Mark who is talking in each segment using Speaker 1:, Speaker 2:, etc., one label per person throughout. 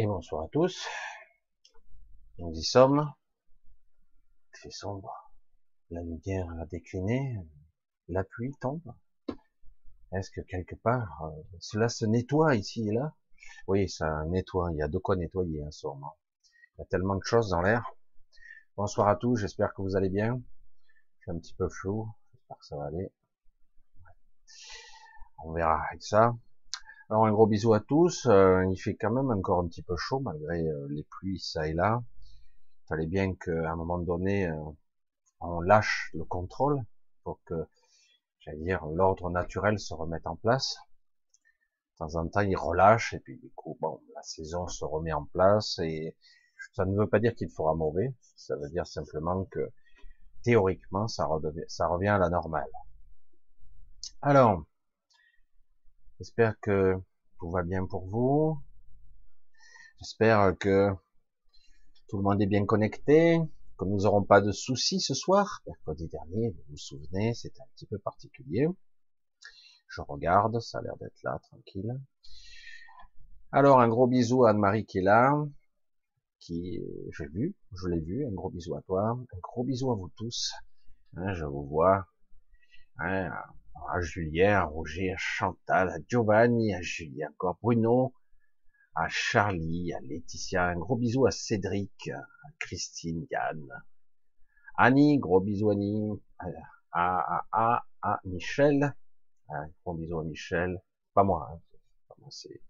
Speaker 1: Et bonsoir à tous. Nous y sommes. Il fait sombre. La lumière a décliné. La pluie tombe. Est-ce que quelque part, euh, cela se nettoie ici et là? Oui, ça nettoie. Il y a de quoi nettoyer, hein, sûrement. Il y a tellement de choses dans l'air. Bonsoir à tous. J'espère que vous allez bien. Je suis un petit peu flou. J'espère que ça va aller. On verra avec ça. Alors un gros bisou à tous. Euh, il fait quand même encore un petit peu chaud malgré euh, les pluies ça et là. Il fallait bien qu'à un moment donné euh, on lâche le contrôle pour que, j'allais dire, l'ordre naturel se remette en place. De temps en temps, il relâche et puis du coup, bon, la saison se remet en place et ça ne veut pas dire qu'il fera mauvais. Ça veut dire simplement que théoriquement, ça, ça revient à la normale. Alors, J'espère que tout va bien pour vous. J'espère que tout le monde est bien connecté, que nous n'aurons pas de soucis ce soir. Mercredi dernier, vous vous souvenez, c'était un petit peu particulier. Je regarde, ça a l'air d'être là, tranquille. Alors, un gros bisou à Anne-Marie qui est là, qui, j'ai vu, je l'ai vu, un gros bisou à toi, un gros bisou à vous tous. Hein, je vous vois. Hein, à Julien, à Roger, à Chantal, à Giovanni, à Julien, encore Bruno, à Charlie, à Laetitia, un gros bisou à Cédric, à Christine, Yann, Annie, gros bisou Annie, à, à, à, Michel, un gros bisou à Michel, pas moi, hein. c'est,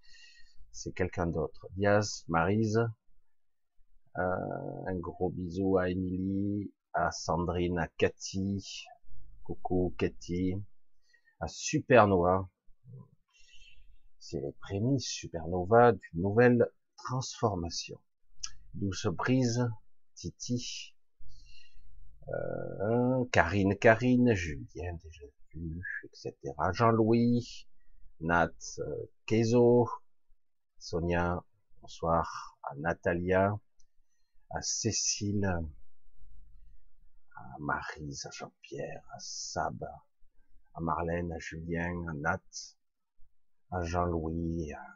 Speaker 1: c'est quelqu'un d'autre, Diaz, Marise, euh, un gros bisou à Émilie, à Sandrine, à Cathy, coucou Cathy, à Supernova. C'est les prémices Supernova d'une nouvelle transformation. Douce brise, Titi, euh, Karine, Karine, Julien, déjà vu, etc. Jean-Louis, Nat, euh, Kezo, Sonia, bonsoir, à Natalia, à Cécile, à Marise, à Jean-Pierre, à Sab, à Marlène, à Julien, à Nat, à Jean-Louis, à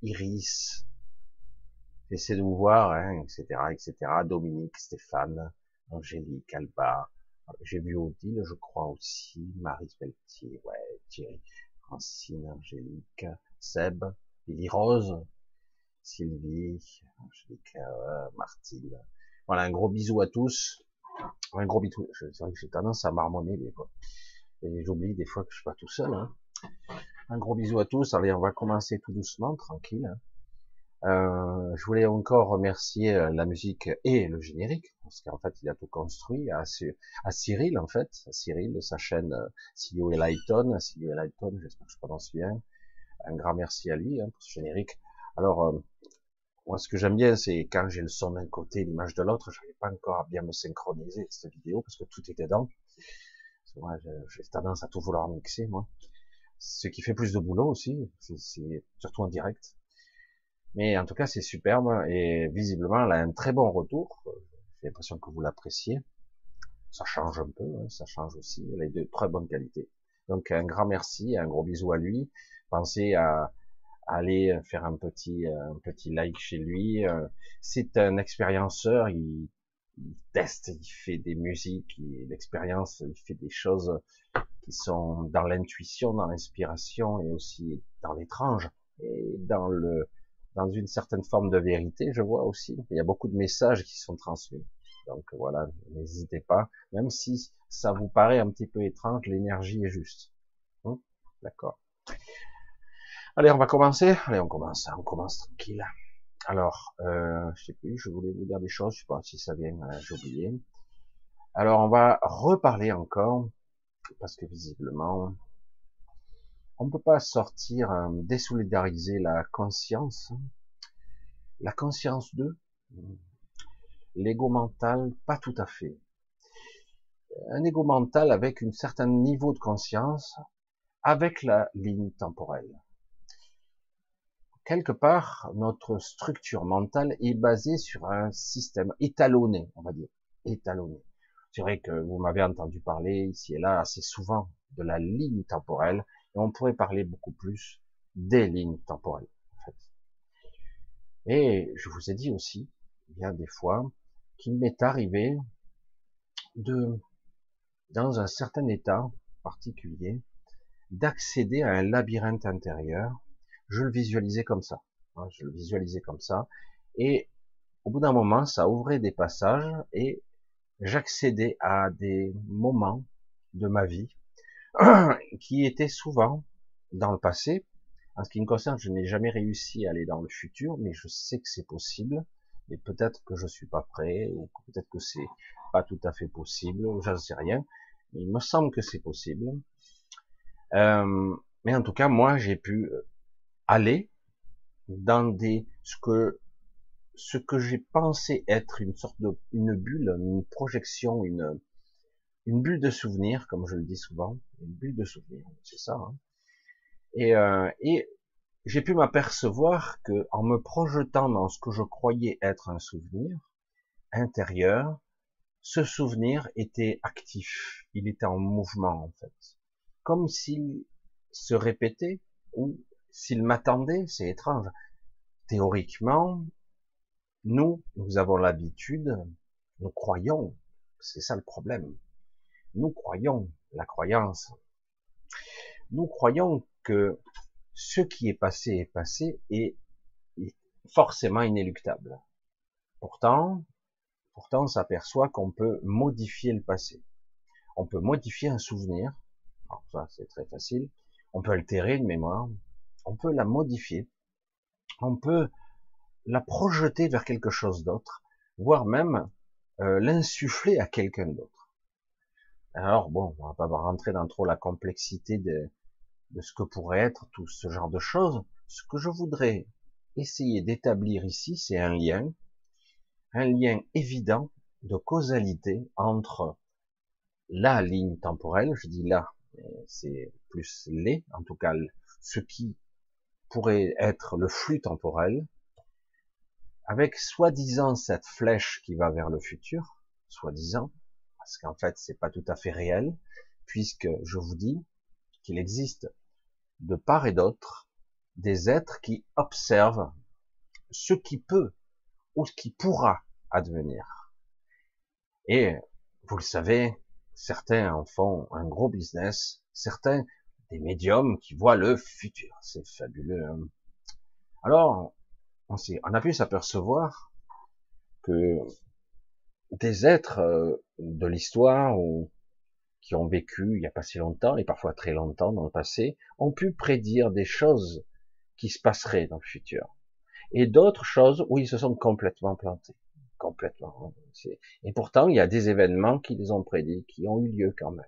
Speaker 1: Iris, j'essaie de vous voir, hein, etc., etc., Dominique, Stéphane, Angélique, Alba, j'ai vu Odile, je crois aussi, Marie Pelletier, ouais, Thierry, Francine, Angélique, Seb, Lily Rose, Sylvie, Angélique, euh, Martine. Voilà, un gros bisou à tous. Un gros bisou. C'est vrai que j'ai tendance à marmonner des fois. J'oublie des fois que je suis pas tout seul. Hein. Un gros bisou à tous. Allez, on va commencer tout doucement, tranquille. Hein. Euh, je voulais encore remercier euh, la musique et le générique, parce qu'en fait, il a tout construit à, à Cyril, en fait, à Cyril de sa chaîne euh, CEO et Lighton, CEO Lighton, j'espère que je prononce bien. Un grand merci à lui hein, pour ce générique. Alors, moi, ce que j'aime bien, c'est quand j'ai le son d'un côté, l'image de l'autre, je n'arrive pas encore à bien me synchroniser cette vidéo, parce que tout était dedans moi, j'ai tendance à tout vouloir mixer, moi. Ce qui fait plus de boulot aussi, c'est surtout en direct. Mais en tout cas, c'est superbe et visiblement, elle a un très bon retour. J'ai l'impression que vous l'appréciez. Ça change un peu, hein, ça change aussi. Elle est de très bonne qualité. Donc un grand merci, un gros bisou à lui. Pensez à, aller faire un petit un petit like chez lui. C'est un expérienceur, il, il teste, il fait des musiques, l'expérience, il fait des choses qui sont dans l'intuition, dans l'inspiration et aussi dans l'étrange et dans le dans une certaine forme de vérité, je vois aussi. Il y a beaucoup de messages qui sont transmis. Donc voilà, n'hésitez pas, même si ça vous paraît un petit peu étrange, l'énergie est juste. Hum, d'accord. Allez, on va commencer. Allez, on commence, on commence tranquille. Alors, euh, je sais plus, je voulais vous dire des choses, je sais pas si ça vient, euh, j'ai oublié. Alors, on va reparler encore, parce que visiblement, on ne peut pas sortir, euh, désolidariser la conscience, la conscience de l'ego mental, pas tout à fait. Un ego mental avec un certain niveau de conscience, avec la ligne temporelle quelque part, notre structure mentale est basée sur un système étalonné, on va dire, étalonné. C'est vrai que vous m'avez entendu parler ici et là assez souvent de la ligne temporelle, et on pourrait parler beaucoup plus des lignes temporelles. En fait. Et je vous ai dit aussi, il y a des fois qu'il m'est arrivé de, dans un certain état particulier, d'accéder à un labyrinthe intérieur. Je le visualisais comme ça. Hein, je le visualisais comme ça. Et au bout d'un moment, ça ouvrait des passages et j'accédais à des moments de ma vie qui étaient souvent dans le passé. En ce qui me concerne, je n'ai jamais réussi à aller dans le futur, mais je sais que c'est possible. Et peut-être que je suis pas prêt, ou peut-être que c'est pas tout à fait possible, je ne sais rien. Il me semble que c'est possible. Euh, mais en tout cas, moi, j'ai pu aller dans des ce que ce que j'ai pensé être une sorte de une bulle, une projection, une une bulle de souvenir, comme je le dis souvent, une bulle de souvenir, c'est ça. Hein. Et, euh, et j'ai pu m'apercevoir que en me projetant dans ce que je croyais être un souvenir intérieur, ce souvenir était actif, il était en mouvement en fait, comme s'il se répétait ou s'il m'attendait, c'est étrange. Théoriquement, nous, nous avons l'habitude, nous croyons, c'est ça le problème, nous croyons, la croyance, nous croyons que ce qui est passé est passé et est forcément inéluctable. Pourtant, pourtant on s'aperçoit qu'on peut modifier le passé. On peut modifier un souvenir, alors ça c'est très facile, on peut altérer une mémoire, on peut la modifier, on peut la projeter vers quelque chose d'autre, voire même euh, l'insuffler à quelqu'un d'autre. Alors bon, on va pas rentrer dans trop la complexité de, de ce que pourrait être tout ce genre de choses. Ce que je voudrais essayer d'établir ici, c'est un lien, un lien évident de causalité entre la ligne temporelle, je dis là, c'est plus les, en tout cas ce qui pourrait être le flux temporel, avec soi-disant cette flèche qui va vers le futur, soi-disant, parce qu'en fait c'est pas tout à fait réel, puisque je vous dis qu'il existe de part et d'autre des êtres qui observent ce qui peut ou ce qui pourra advenir. Et vous le savez, certains en font un gros business, certains des médiums qui voient le futur. C'est fabuleux. Hein. Alors, on, on a pu s'apercevoir que des êtres euh, de l'histoire ou qui ont vécu il n'y a pas si longtemps et parfois très longtemps dans le passé ont pu prédire des choses qui se passeraient dans le futur et d'autres choses où ils se sont complètement plantés complètement et pourtant il y a des événements qui les ont prédits qui ont eu lieu quand même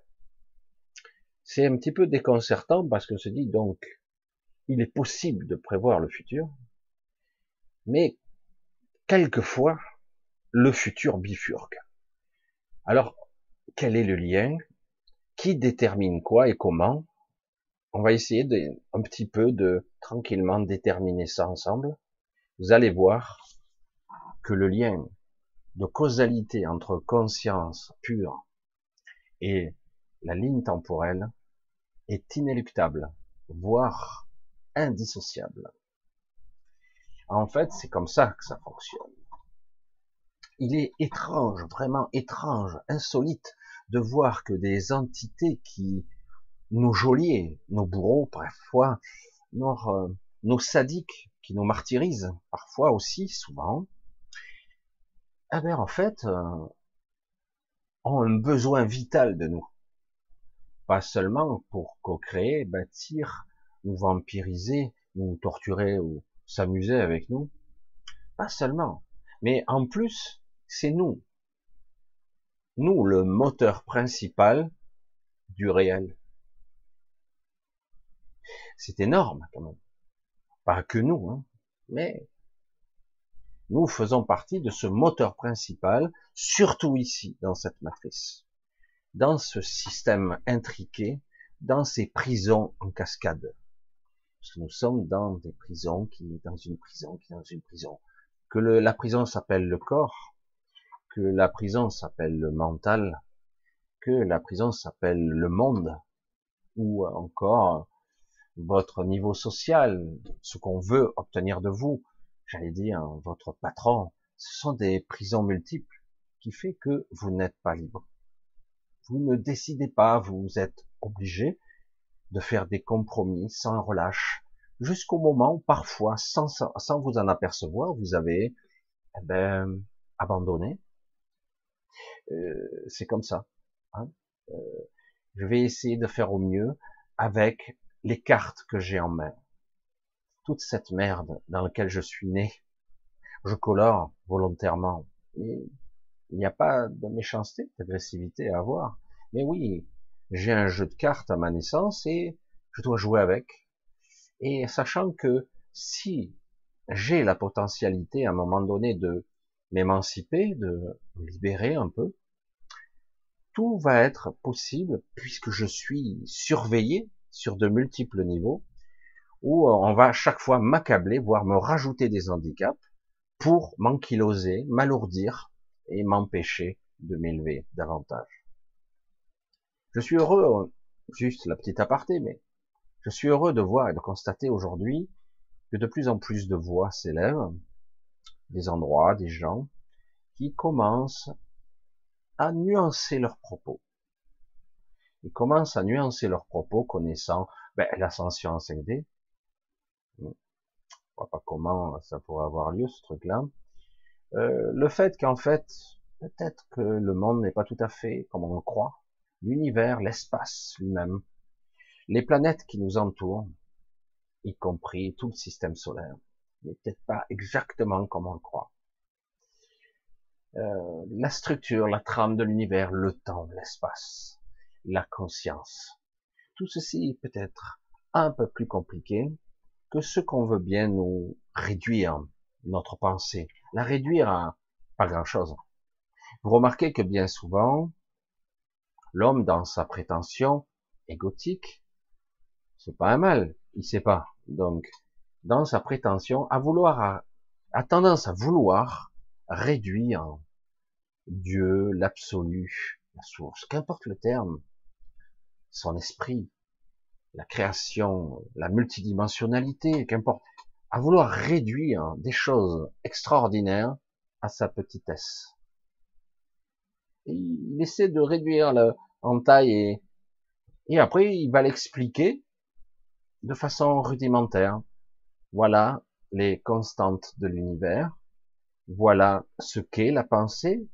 Speaker 1: c'est un petit peu déconcertant parce qu'on se dit donc, il est possible de prévoir le futur, mais quelquefois, le futur bifurque. Alors, quel est le lien? Qui détermine quoi et comment? On va essayer un petit peu de tranquillement déterminer ça ensemble. Vous allez voir que le lien de causalité entre conscience pure et la ligne temporelle est inéluctable, voire indissociable. En fait, c'est comme ça que ça fonctionne. Il est étrange, vraiment étrange, insolite, de voir que des entités qui, nos geôliers, nos bourreaux, parfois, nos, euh, nos sadiques, qui nous martyrisent, parfois aussi, souvent, eh bien, en fait, euh, ont un besoin vital de nous pas seulement pour co-créer, bâtir, nous vampiriser, nous torturer ou s'amuser avec nous, pas seulement, mais en plus, c'est nous, nous le moteur principal du réel. C'est énorme quand même. Pas que nous, hein, mais nous faisons partie de ce moteur principal, surtout ici, dans cette matrice dans ce système intriqué, dans ces prisons en cascade. Parce que nous sommes dans des prisons qui dans une prison, qui est dans une prison. Que le, la prison s'appelle le corps, que la prison s'appelle le mental, que la prison s'appelle le monde, ou encore votre niveau social, ce qu'on veut obtenir de vous. j'allais dire, votre patron, ce sont des prisons multiples qui fait que vous n'êtes pas libre. Vous ne décidez pas, vous êtes obligé de faire des compromis sans relâche, jusqu'au moment où parfois, sans, vous en apercevoir, vous avez eh ben, abandonné. Euh, c'est comme ça. Hein euh, je vais essayer de faire au mieux avec les cartes que j'ai en main. Toute cette merde dans laquelle je suis né, je colore volontairement. Il n'y a pas de méchanceté, d'agressivité à avoir. Mais oui, j'ai un jeu de cartes à ma naissance et je dois jouer avec. Et sachant que si j'ai la potentialité à un moment donné de m'émanciper, de me libérer un peu, tout va être possible puisque je suis surveillé sur de multiples niveaux où on va chaque fois m'accabler, voire me rajouter des handicaps pour m'ankyloser, m'alourdir et m'empêcher de m'élever davantage. Je suis heureux, juste la petite aparté, mais je suis heureux de voir et de constater aujourd'hui que de plus en plus de voix s'élèvent, des endroits, des gens, qui commencent à nuancer leurs propos. Ils commencent à nuancer leurs propos connaissant ben, l'ascension en 5D, vois pas comment ça pourrait avoir lieu ce truc-là. Euh, le fait qu'en fait, peut-être que le monde n'est pas tout à fait comme on le croit. L'univers, l'espace lui-même, les planètes qui nous entourent, y compris tout le système solaire, n'est peut-être pas exactement comme on le croit. Euh, la structure, la trame de l'univers, le temps, l'espace, la conscience, tout ceci peut être un peu plus compliqué que ce qu'on veut bien nous réduire notre pensée, la réduire à pas grand chose. Vous remarquez que bien souvent, l'homme dans sa prétention égotique, c'est pas un mal, il sait pas. Donc, dans sa prétention, à vouloir, a tendance à vouloir réduire Dieu, l'absolu, la source, qu'importe le terme, son esprit, la création, la multidimensionnalité, qu'importe, à vouloir réduire des choses extraordinaires à sa petitesse. il essaie de réduire le, en taille et, et après il va l'expliquer de façon rudimentaire. Voilà les constantes de l'univers. Voilà ce qu'est la pensée.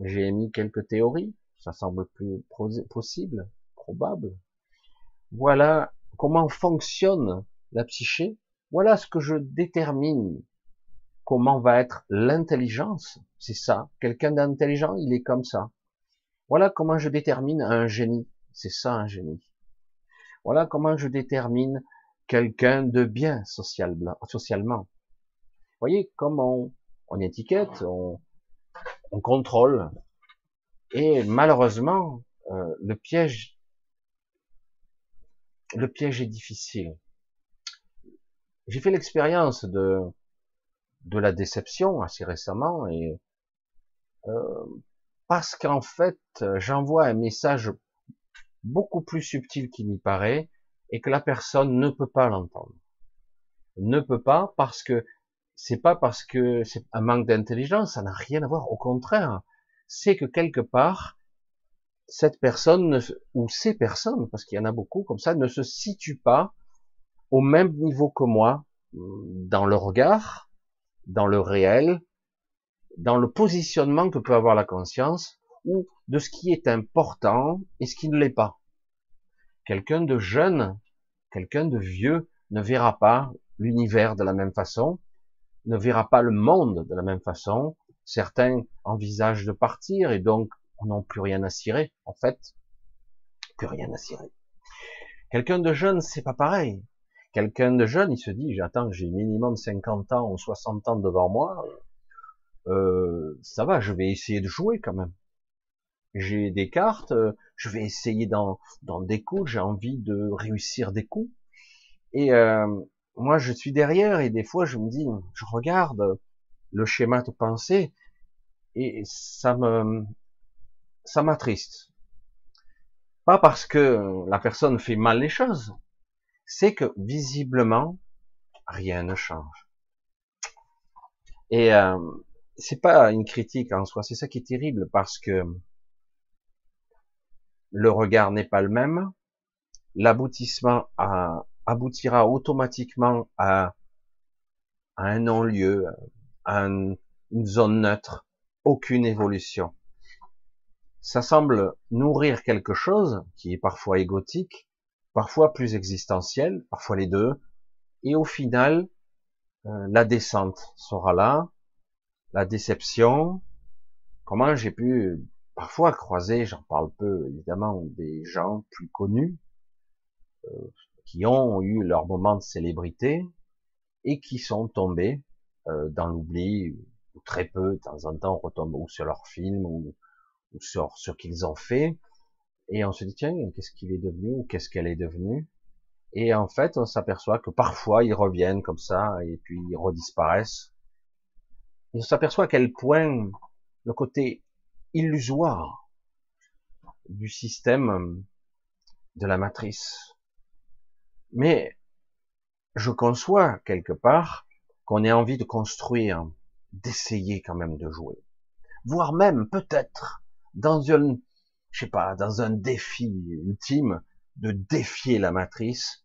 Speaker 1: J'ai émis quelques théories. Ça semble plus possible, probable. Voilà comment fonctionne la psyché. Voilà ce que je détermine. Comment va être l'intelligence. C'est ça. Quelqu'un d'intelligent, il est comme ça. Voilà comment je détermine un génie. C'est ça un génie. Voilà comment je détermine quelqu'un de bien socialement. Vous voyez, comme on, étiquette, on, contrôle. Et malheureusement, euh, le piège le piège est difficile. J'ai fait l'expérience de de la déception assez récemment et euh, parce qu'en fait j'envoie un message beaucoup plus subtil qu'il n'y paraît et que la personne ne peut pas l'entendre. Ne peut pas parce que c'est pas parce que c'est un manque d'intelligence, ça n'a rien à voir. Au contraire, c'est que quelque part cette personne ou ces personnes, parce qu'il y en a beaucoup comme ça, ne se situent pas au même niveau que moi dans le regard, dans le réel, dans le positionnement que peut avoir la conscience, ou de ce qui est important et ce qui ne l'est pas. Quelqu'un de jeune, quelqu'un de vieux ne verra pas l'univers de la même façon, ne verra pas le monde de la même façon. Certains envisagent de partir et donc n'ont plus rien à cirer, en fait. Plus rien à cirer. Quelqu'un de jeune, c'est pas pareil. Quelqu'un de jeune, il se dit, j'attends, j'ai minimum 50 ans ou 60 ans devant moi, euh, ça va, je vais essayer de jouer quand même. J'ai des cartes, je vais essayer dans des coups, j'ai envie de réussir des coups. Et euh, moi, je suis derrière et des fois, je me dis, je regarde le schéma de pensée et ça me, ça m'attriste. Pas parce que la personne fait mal les choses, c'est que visiblement, rien ne change. Et euh, c'est pas une critique en soi, c'est ça qui est terrible parce que le regard n'est pas le même, l'aboutissement aboutira automatiquement à, un non-lieu, à une zone neutre, aucune évolution. Ça semble nourrir quelque chose qui est parfois égotique, parfois plus existentiel, parfois les deux, et au final, euh, la descente sera là, la déception, comment j'ai pu parfois croiser, j'en parle peu évidemment, des gens plus connus, euh, qui ont eu leur moment de célébrité et qui sont tombés euh, dans l'oubli, ou très peu, de temps en temps, on retombe ou sur leur film, ou, ou sur ce qu'ils ont fait, et on se dit, tiens, qu'est-ce qu'il est devenu, ou qu'est-ce qu'elle est devenue, et en fait, on s'aperçoit que parfois, ils reviennent comme ça, et puis ils redisparaissent, et on s'aperçoit à quel point le côté illusoire du système de la matrice. Mais je conçois quelque part qu'on ait envie de construire, d'essayer quand même de jouer, voire même peut-être dans un, je sais pas, dans un défi ultime de défier la matrice,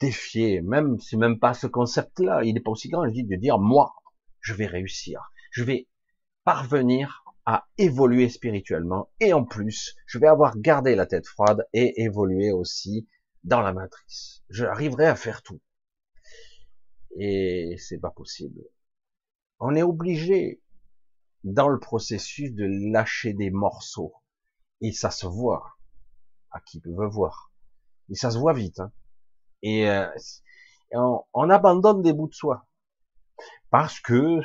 Speaker 1: défier, même c'est même pas ce concept-là, il n'est pas aussi grand, je dis de dire moi, je vais réussir, je vais parvenir à évoluer spirituellement et en plus, je vais avoir gardé la tête froide et évoluer aussi dans la matrice. J'arriverai à faire tout. Et c'est pas possible. On est obligé dans le processus de lâcher des morceaux. Et ça se voit. À qui veut voir. Et ça se voit vite. Hein. Et, euh, on, on abandonne des bouts de soi. Parce que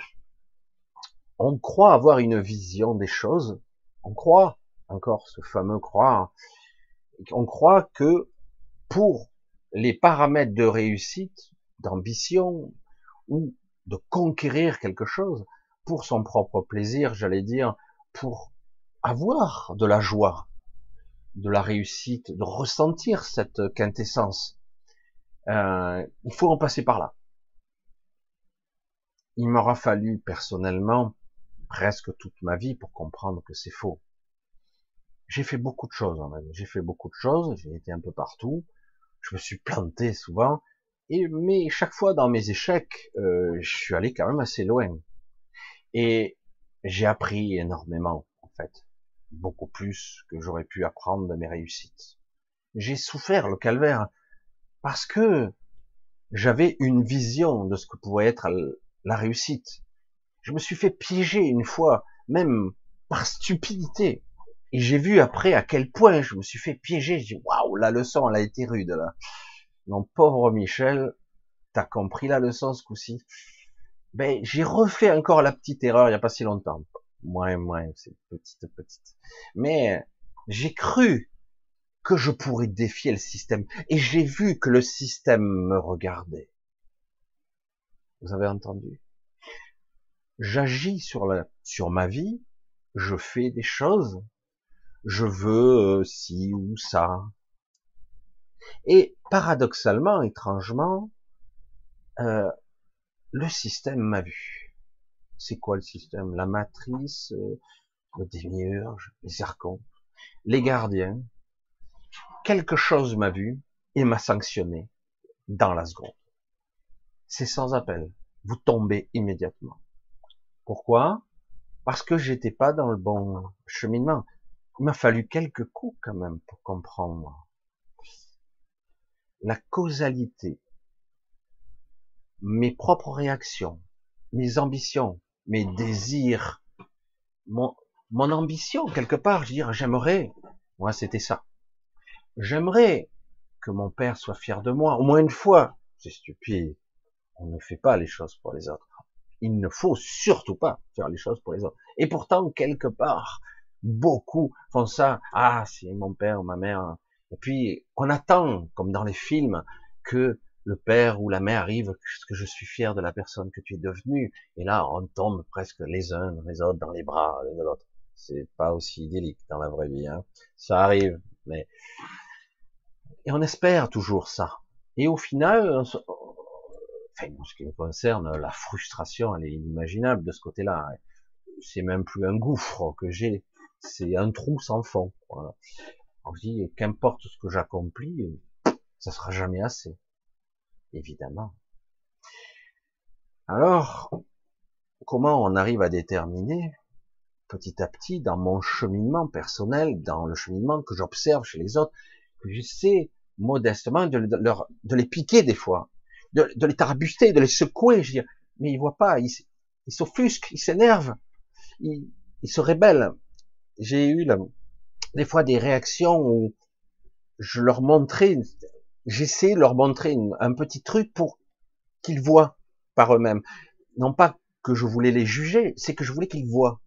Speaker 1: on croit avoir une vision des choses, on croit, encore ce fameux croire, on croit que pour les paramètres de réussite, d'ambition, ou de conquérir quelque chose, pour son propre plaisir, j'allais dire, pour avoir de la joie, de la réussite, de ressentir cette quintessence, euh, il faut en passer par là. Il m'aura fallu personnellement presque toute ma vie pour comprendre que c'est faux. J'ai fait beaucoup de choses en ma J'ai fait beaucoup de choses. J'ai été un peu partout. Je me suis planté souvent. Et, mais chaque fois dans mes échecs, euh, je suis allé quand même assez loin. Et j'ai appris énormément, en fait. Beaucoup plus que j'aurais pu apprendre de mes réussites. J'ai souffert le calvaire parce que j'avais une vision de ce que pouvait être la réussite. Je me suis fait piéger une fois, même par stupidité. Et j'ai vu après à quel point je me suis fait piéger. J'ai dit, waouh, la leçon, elle a été rude, là. Mon pauvre Michel, t'as compris la leçon ce coup-ci? Ben, j'ai refait encore la petite erreur il n'y a pas si longtemps. Moins, moins, c'est petite, petite. Mais, j'ai cru que je pourrais défier le système. Et j'ai vu que le système me regardait. Vous avez entendu? j'agis sur la, sur ma vie, je fais des choses, je veux euh, ci ou ça. Et paradoxalement, étrangement, euh, le système m'a vu. C'est quoi le système? La matrice, euh, le démiurge, les archons, les gardiens. Quelque chose m'a vu et m'a sanctionné dans la seconde. C'est sans appel. Vous tombez immédiatement. Pourquoi? Parce que j'étais pas dans le bon cheminement. Il m'a fallu quelques coups quand même pour comprendre la causalité, mes propres réactions, mes ambitions, mes désirs, mon, mon ambition quelque part, je veux dire, j'aimerais, moi c'était ça, j'aimerais que mon père soit fier de moi, au moins une fois, c'est stupide, on ne fait pas les choses pour les autres, il ne faut surtout pas faire les choses pour les autres. Et pourtant, quelque part, beaucoup font ça. Ah, c'est mon père ou ma mère. Et puis, on attend, comme dans les films, que le père ou la mère arrive, que je suis fier de la personne que tu es devenue. Et là, on tombe presque les uns les autres dans les bras l'un de l'autre. C'est pas aussi idyllique dans la vraie vie. Hein. Ça arrive, mais et on espère toujours ça. Et au final, enfin, ce qui me concerne, la frustration, elle est inimaginable de ce côté-là. C'est même plus un gouffre que j'ai, c'est un trou sans fond. Voilà. On dit, qu'importe ce que j'accomplis, ça sera jamais assez. Évidemment. Alors, comment on arrive à déterminer petit à petit dans mon cheminement personnel, dans le cheminement que j'observe chez les autres, que j'essaie modestement de, leur, de les piquer des fois, de, les tarbuster, de les secouer. Je dis, mais ils voient pas, ils s'offusquent, ils s'énervent, ils, se rébellent. J'ai eu des fois des réactions où je leur montrais, j'essaie de leur montrer un petit truc pour qu'ils voient par eux-mêmes. Non pas que je voulais les juger, c'est que je voulais qu'ils voient.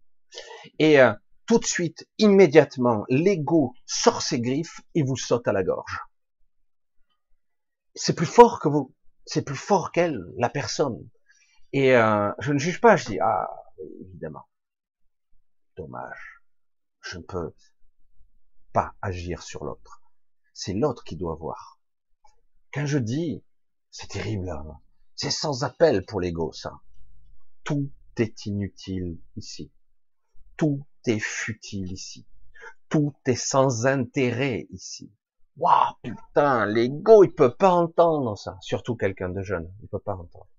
Speaker 1: Et euh, tout de suite, immédiatement, l'ego sort ses griffes et vous saute à la gorge. C'est plus fort que vous, c'est plus fort qu'elle, la personne. Et euh, je ne juge pas, je dis ah évidemment, dommage, je ne peux pas agir sur l'autre. C'est l'autre qui doit voir. Quand je dis, c'est terrible, hein. c'est sans appel pour l'ego ça. Tout est inutile ici. Tout est futile ici. Tout est sans intérêt ici. Waouh, putain, l'ego, il peut pas entendre ça. Surtout quelqu'un de jeune, il peut pas entendre.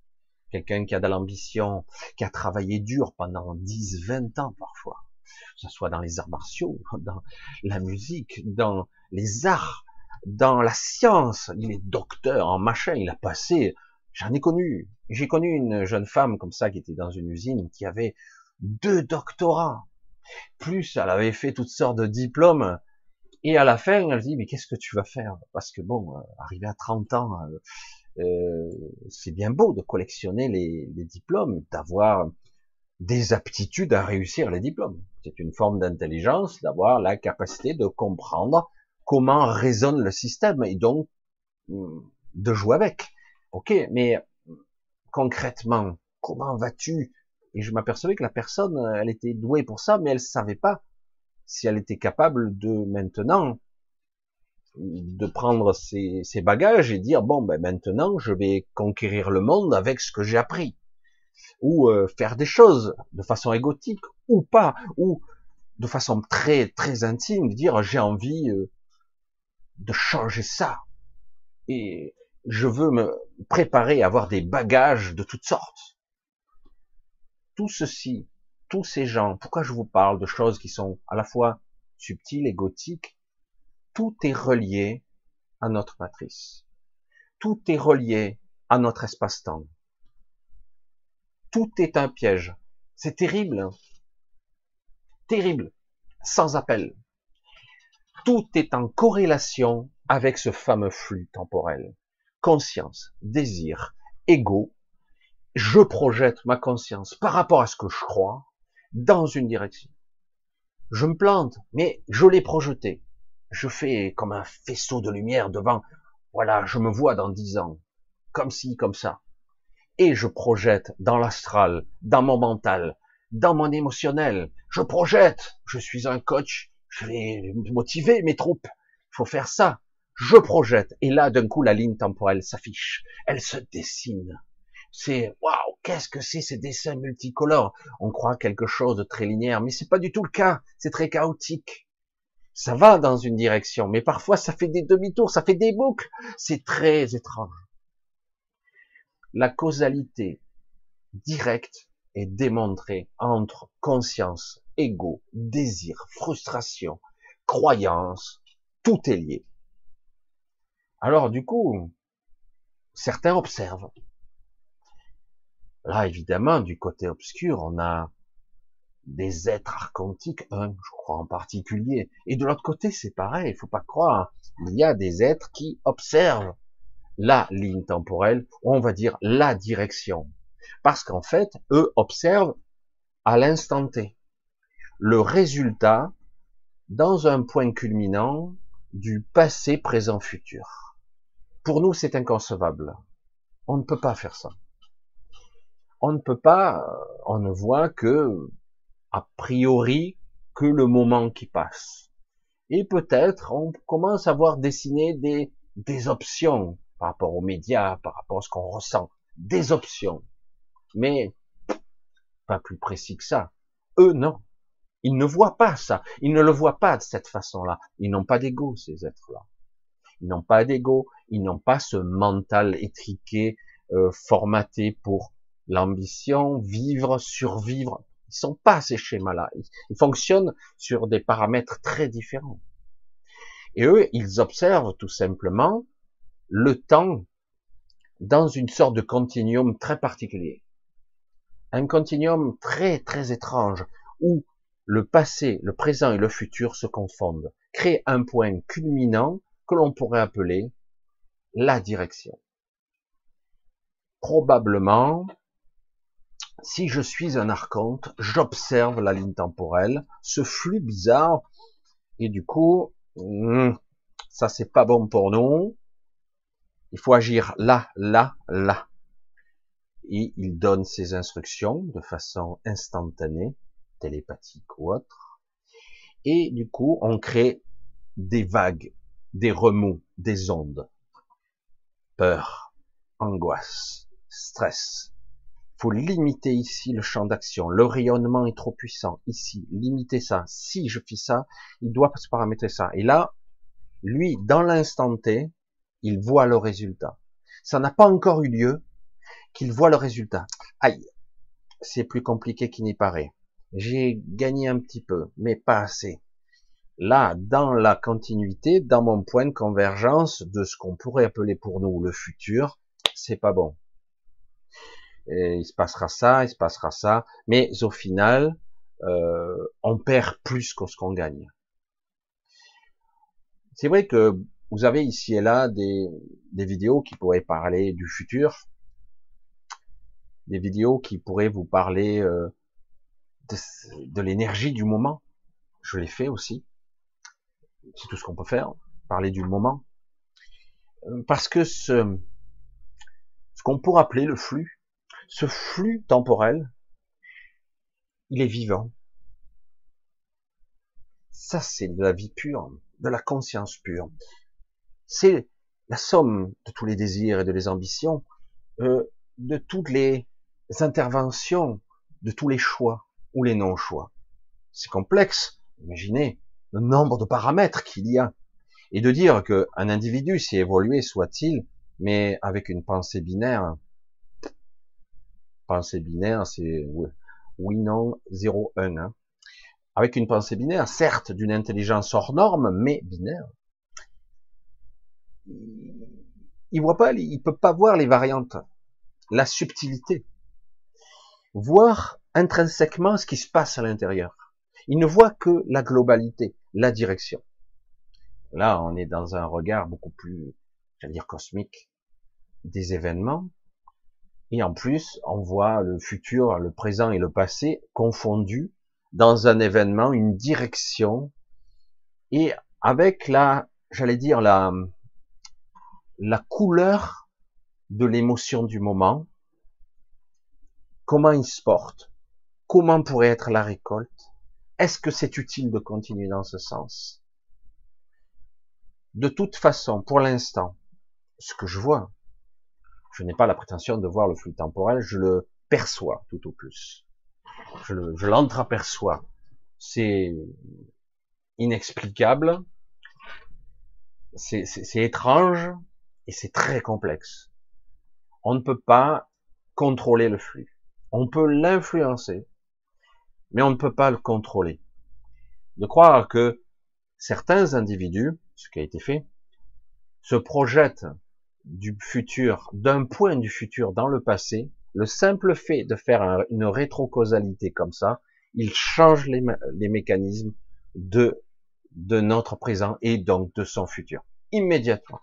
Speaker 1: Quelqu'un qui a de l'ambition, qui a travaillé dur pendant 10, 20 ans parfois. Que ce soit dans les arts martiaux, dans la musique, dans les arts, dans la science. Il est docteur en machin, il a passé, j'en ai connu. J'ai connu une jeune femme comme ça qui était dans une usine qui avait deux doctorats. Plus, elle avait fait toutes sortes de diplômes. Et à la fin, elle dit, mais qu'est-ce que tu vas faire? Parce que bon, euh, arrivé à 30 ans, euh, euh, c'est bien beau de collectionner les, les diplômes, d'avoir des aptitudes à réussir les diplômes. C'est une forme d'intelligence, d'avoir la capacité de comprendre comment résonne le système et donc hmm, de jouer avec. Ok, mais concrètement, comment vas-tu? Et je m'apercevais que la personne, elle était douée pour ça, mais elle savait pas si elle était capable de maintenant de prendre ses, bagages et dire bon ben maintenant je vais conquérir le monde avec ce que j'ai appris ou euh, faire des choses de façon égotique ou pas ou de façon très très intime dire j'ai envie euh, de changer ça et je veux me préparer à avoir des bagages de toutes sortes tout ceci, tous ces gens, pourquoi je vous parle de choses qui sont à la fois subtiles et gothiques, tout est relié à notre matrice. Tout est relié à notre espace-temps. Tout est un piège. C'est terrible. Hein. terrible. Sans appel. Tout est en corrélation avec ce fameux flux temporel. Conscience, désir, ego, je projette ma conscience par rapport à ce que je crois dans une direction. Je me plante, mais je l'ai projeté. Je fais comme un faisceau de lumière devant. Voilà, je me vois dans dix ans, comme ci, comme ça. Et je projette dans l'astral, dans mon mental, dans mon émotionnel. Je projette. Je suis un coach. Je vais motiver mes troupes. Il faut faire ça. Je projette. Et là, d'un coup, la ligne temporelle s'affiche. Elle se dessine c'est waouh, qu'est-ce que c'est ces dessins multicolores? On croit quelque chose de très linéaire, mais c'est pas du tout le cas. C'est très chaotique. Ça va dans une direction, mais parfois ça fait des demi-tours, ça fait des boucles. C'est très étrange. La causalité directe est démontrée entre conscience, ego, désir, frustration, croyance, tout est lié. Alors du coup, certains observent, Là, évidemment, du côté obscur, on a des êtres archontiques, un, je crois en particulier. Et de l'autre côté, c'est pareil, il faut pas croire. Il y a des êtres qui observent la ligne temporelle, on va dire la direction. Parce qu'en fait, eux observent à l'instant T. Le résultat dans un point culminant du passé, présent, futur. Pour nous, c'est inconcevable. On ne peut pas faire ça on ne peut pas, euh, on ne voit que, a priori, que le moment qui passe. Et peut-être on commence à voir dessiner des, des options par rapport aux médias, par rapport à ce qu'on ressent. des options. Mais pas plus précis que ça. Eux, non. Ils ne voient pas ça. Ils ne le voient pas de cette façon-là. Ils n'ont pas d'ego, ces êtres-là. Ils n'ont pas d'ego. Ils n'ont pas ce mental étriqué, euh, formaté pour l'ambition, vivre, survivre. Ils sont pas ces schémas-là. Ils fonctionnent sur des paramètres très différents. Et eux, ils observent tout simplement le temps dans une sorte de continuum très particulier. Un continuum très, très étrange où le passé, le présent et le futur se confondent, crée un point culminant que l'on pourrait appeler la direction. Probablement, si je suis un archonte, j'observe la ligne temporelle, ce flux bizarre, et du coup, hmm, ça c'est pas bon pour nous. Il faut agir là, là, là. Et il donne ses instructions de façon instantanée, télépathique ou autre. Et du coup, on crée des vagues, des remous, des ondes. Peur, angoisse, stress, faut limiter ici le champ d'action. Le rayonnement est trop puissant. Ici, limiter ça. Si je fais ça, il doit se paramétrer ça. Et là, lui, dans l'instant T, il voit le résultat. Ça n'a pas encore eu lieu qu'il voit le résultat. Aïe, c'est plus compliqué qu'il n'y paraît. J'ai gagné un petit peu, mais pas assez. Là, dans la continuité, dans mon point de convergence de ce qu'on pourrait appeler pour nous le futur, c'est pas bon il se passera ça, il se passera ça, mais au final, euh, on perd plus ce qu'on gagne. C'est vrai que vous avez ici et là des vidéos qui pourraient parler du futur, des vidéos qui pourraient vous parler euh, de, l'énergie du moment. Je l'ai fait aussi. C'est tout ce qu'on peut faire, parler du moment. Euh, parce que ce, ce qu'on pourrait appeler le flux, ce flux temporel, il est vivant. Ça, c'est de la vie pure, de la conscience pure. C'est la somme de tous les désirs et de les ambitions, euh, de toutes les interventions, de tous les choix ou les non-choix. C'est complexe. Imaginez le nombre de paramètres qu'il y a. Et de dire qu'un individu, si évolué soit-il, mais avec une pensée binaire, pensée binaire, c'est oui, non, 0, 1. Hein. Avec une pensée binaire, certes d'une intelligence hors norme, mais binaire. Il voit pas, il peut pas voir les variantes, la subtilité, voir intrinsèquement ce qui se passe à l'intérieur. Il ne voit que la globalité, la direction. Là, on est dans un regard beaucoup plus, j'allais dire cosmique, des événements, et en plus, on voit le futur, le présent et le passé confondus dans un événement, une direction, et avec la, j'allais dire, la, la couleur de l'émotion du moment, comment il se porte, comment pourrait être la récolte, est-ce que c'est utile de continuer dans ce sens? De toute façon, pour l'instant, ce que je vois, je n'ai pas la prétention de voir le flux temporel, je le perçois tout au plus. Je l'entreaperçois. c'est inexplicable, c'est étrange et c'est très complexe. On ne peut pas contrôler le flux. On peut l'influencer, mais on ne peut pas le contrôler. De croire que certains individus, ce qui a été fait, se projettent du futur, d'un point du futur dans le passé, le simple fait de faire une rétrocausalité comme ça, il change les, mécanismes de, notre présent et donc de son futur, immédiatement.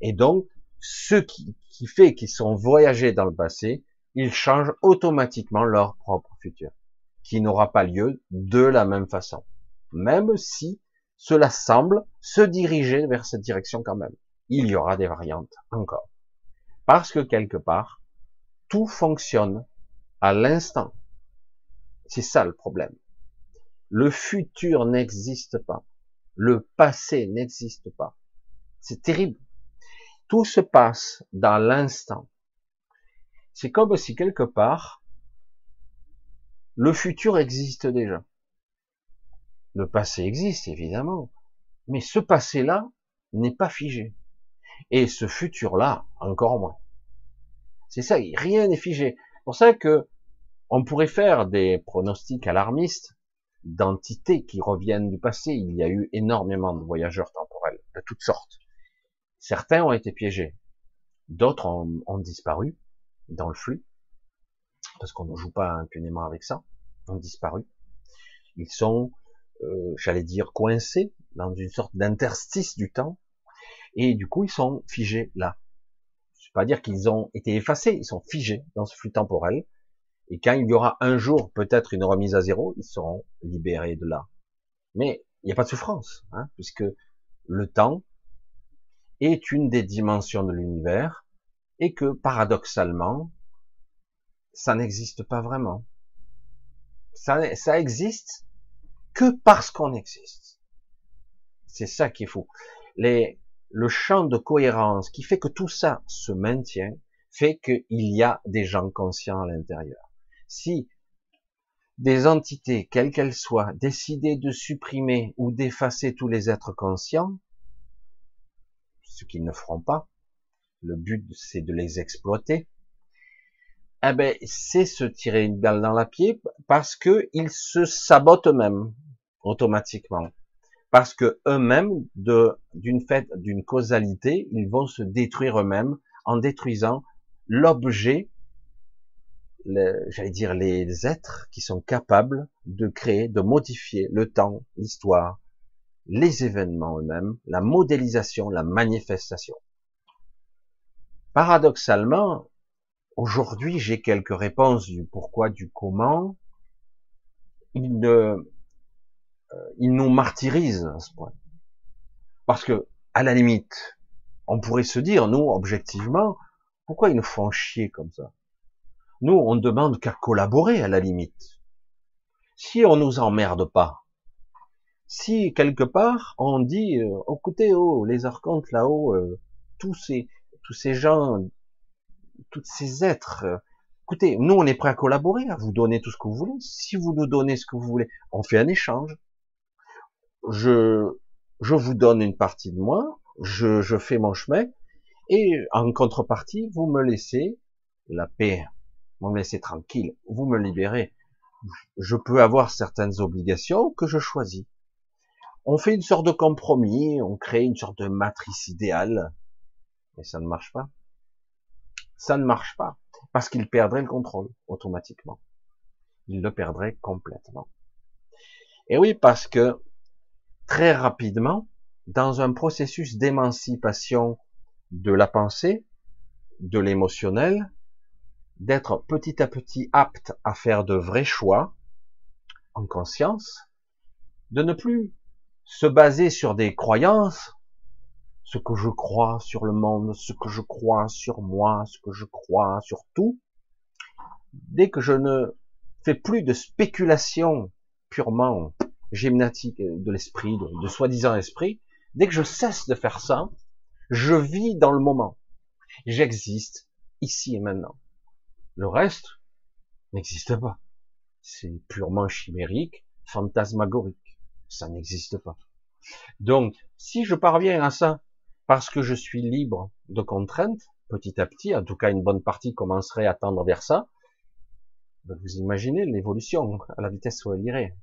Speaker 1: Et donc, ce qui, qui fait qu'ils sont voyagés dans le passé, ils changent automatiquement leur propre futur, qui n'aura pas lieu de la même façon, même si cela semble se diriger vers cette direction quand même il y aura des variantes encore. Parce que quelque part, tout fonctionne à l'instant. C'est ça le problème. Le futur n'existe pas. Le passé n'existe pas. C'est terrible. Tout se passe dans l'instant. C'est comme si quelque part, le futur existe déjà. Le passé existe, évidemment. Mais ce passé-là n'est pas figé. Et ce futur-là, encore moins. C'est ça, rien n'est figé. C'est pour ça que on pourrait faire des pronostics alarmistes d'entités qui reviennent du passé. Il y a eu énormément de voyageurs temporels de toutes sortes. Certains ont été piégés, d'autres ont, disparu dans le flux, parce qu'on ne joue pas impunément avec ça, ont disparu. Ils sont, euh, j'allais dire, coincés dans une sorte d'interstice du temps, et du coup ils sont figés là. Je pas dire qu'ils ont été effacés, ils sont figés dans ce flux temporel, et quand il y aura un jour peut-être une remise à zéro, ils seront libérés de là. Mais il n'y a pas de souffrance, hein, puisque le temps est une des dimensions de l'univers, et que paradoxalement, ça n'existe pas vraiment. Ça, ça existe que parce qu'on existe. C'est ça qui est fou. Le champ de cohérence qui fait que tout ça se maintient, fait qu'il y a des gens conscients à l'intérieur si des entités, quelles qu'elles soient, décidaient de supprimer ou d'effacer tous les êtres conscients, ce qu'ils ne feront pas, le but c'est de les exploiter, eh ben, c'est se tirer une balle dans la pied parce que ils se sabotent eux-mêmes automatiquement. Parce que eux-mêmes, d'une fait, d'une causalité, ils vont se détruire eux-mêmes en détruisant l'objet j'allais dire, les êtres qui sont capables de créer, de modifier le temps, l'histoire, les événements eux-mêmes, la modélisation, la manifestation. Paradoxalement, aujourd'hui, j'ai quelques réponses du pourquoi, du comment. Ils, ne, euh, ils nous martyrisent à ce point. Parce que, à la limite, on pourrait se dire, nous, objectivement, pourquoi ils nous font chier comme ça? Nous, on ne demande qu'à collaborer à la limite. Si on nous emmerde pas, si quelque part on dit, euh, écoutez, oh, les archontes là-haut, euh, tous ces tous ces gens, tous ces êtres, écoutez, nous on est prêt à collaborer, à vous donner tout ce que vous voulez. Si vous nous donnez ce que vous voulez, on fait un échange. Je je vous donne une partie de moi, je, je fais mon chemin, et en contrepartie, vous me laissez la paix vous me laissez tranquille, vous me libérez. Je peux avoir certaines obligations que je choisis. On fait une sorte de compromis, on crée une sorte de matrice idéale, mais ça ne marche pas. Ça ne marche pas, parce qu'il perdrait le contrôle automatiquement. Il le perdrait complètement. Et oui, parce que très rapidement, dans un processus d'émancipation de la pensée, de l'émotionnel, d'être petit à petit apte à faire de vrais choix en conscience, de ne plus se baser sur des croyances, ce que je crois sur le monde, ce que je crois sur moi, ce que je crois sur tout. Dès que je ne fais plus de spéculation purement gymnatique de l'esprit, de, de soi-disant esprit, dès que je cesse de faire ça, je vis dans le moment. J'existe ici et maintenant. Le reste n'existe pas. C'est purement chimérique, fantasmagorique. Ça n'existe pas. Donc, si je parviens à ça parce que je suis libre de contraintes, petit à petit, en tout cas une bonne partie commencerait à tendre vers ça, vous imaginez l'évolution à la vitesse où elle irait.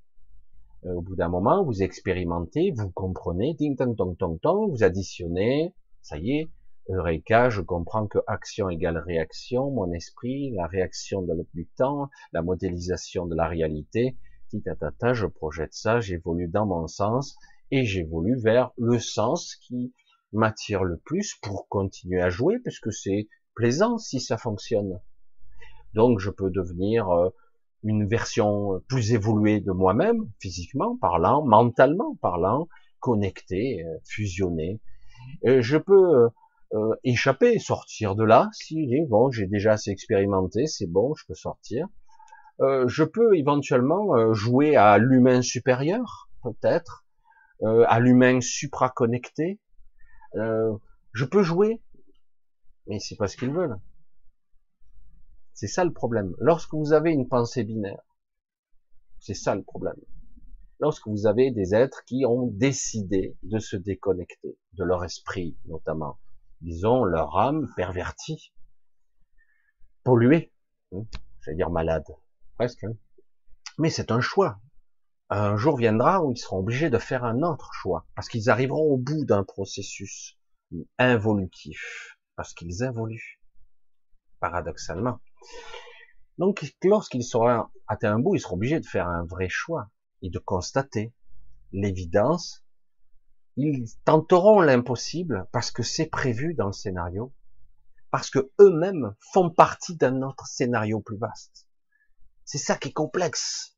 Speaker 1: Euh, au bout d'un moment, vous expérimentez, vous comprenez, tong tong tong, vous additionnez, ça y est, Eureka, je comprends que action égale réaction, mon esprit, la réaction de, du temps, la modélisation de la réalité, titatata, je projette ça, j'évolue dans mon sens, et j'évolue vers le sens qui m'attire le plus pour continuer à jouer, puisque c'est plaisant si ça fonctionne. Donc je peux devenir euh, une version plus évoluée de moi-même, physiquement parlant, mentalement parlant, connecté, euh, fusionné. je peux euh, euh, échapper, sortir de là. Si bon, j'ai déjà assez expérimenté, c'est bon, je peux sortir. Euh, je peux éventuellement euh, jouer à l'humain supérieur, peut-être, à l'humain supraconnecté. Je peux jouer, mais c'est pas ce qu'ils veulent. C'est ça le problème. Lorsque vous avez une pensée binaire, c'est ça le problème. Lorsque vous avez des êtres qui ont décidé de se déconnecter de leur esprit, notamment, disons leur âme pervertie, polluée, hein, j'allais dire malade, presque. Hein. Mais c'est un choix. Un jour viendra où ils seront obligés de faire un autre choix, parce qu'ils arriveront au bout d'un processus involutif, parce qu'ils évoluent, paradoxalement. Donc, lorsqu'ils seront atteints un bout, ils seront obligés de faire un vrai choix et de constater l'évidence. Ils tenteront l'impossible parce que c'est prévu dans le scénario, parce que eux-mêmes font partie d'un autre scénario plus vaste. C'est ça qui est complexe,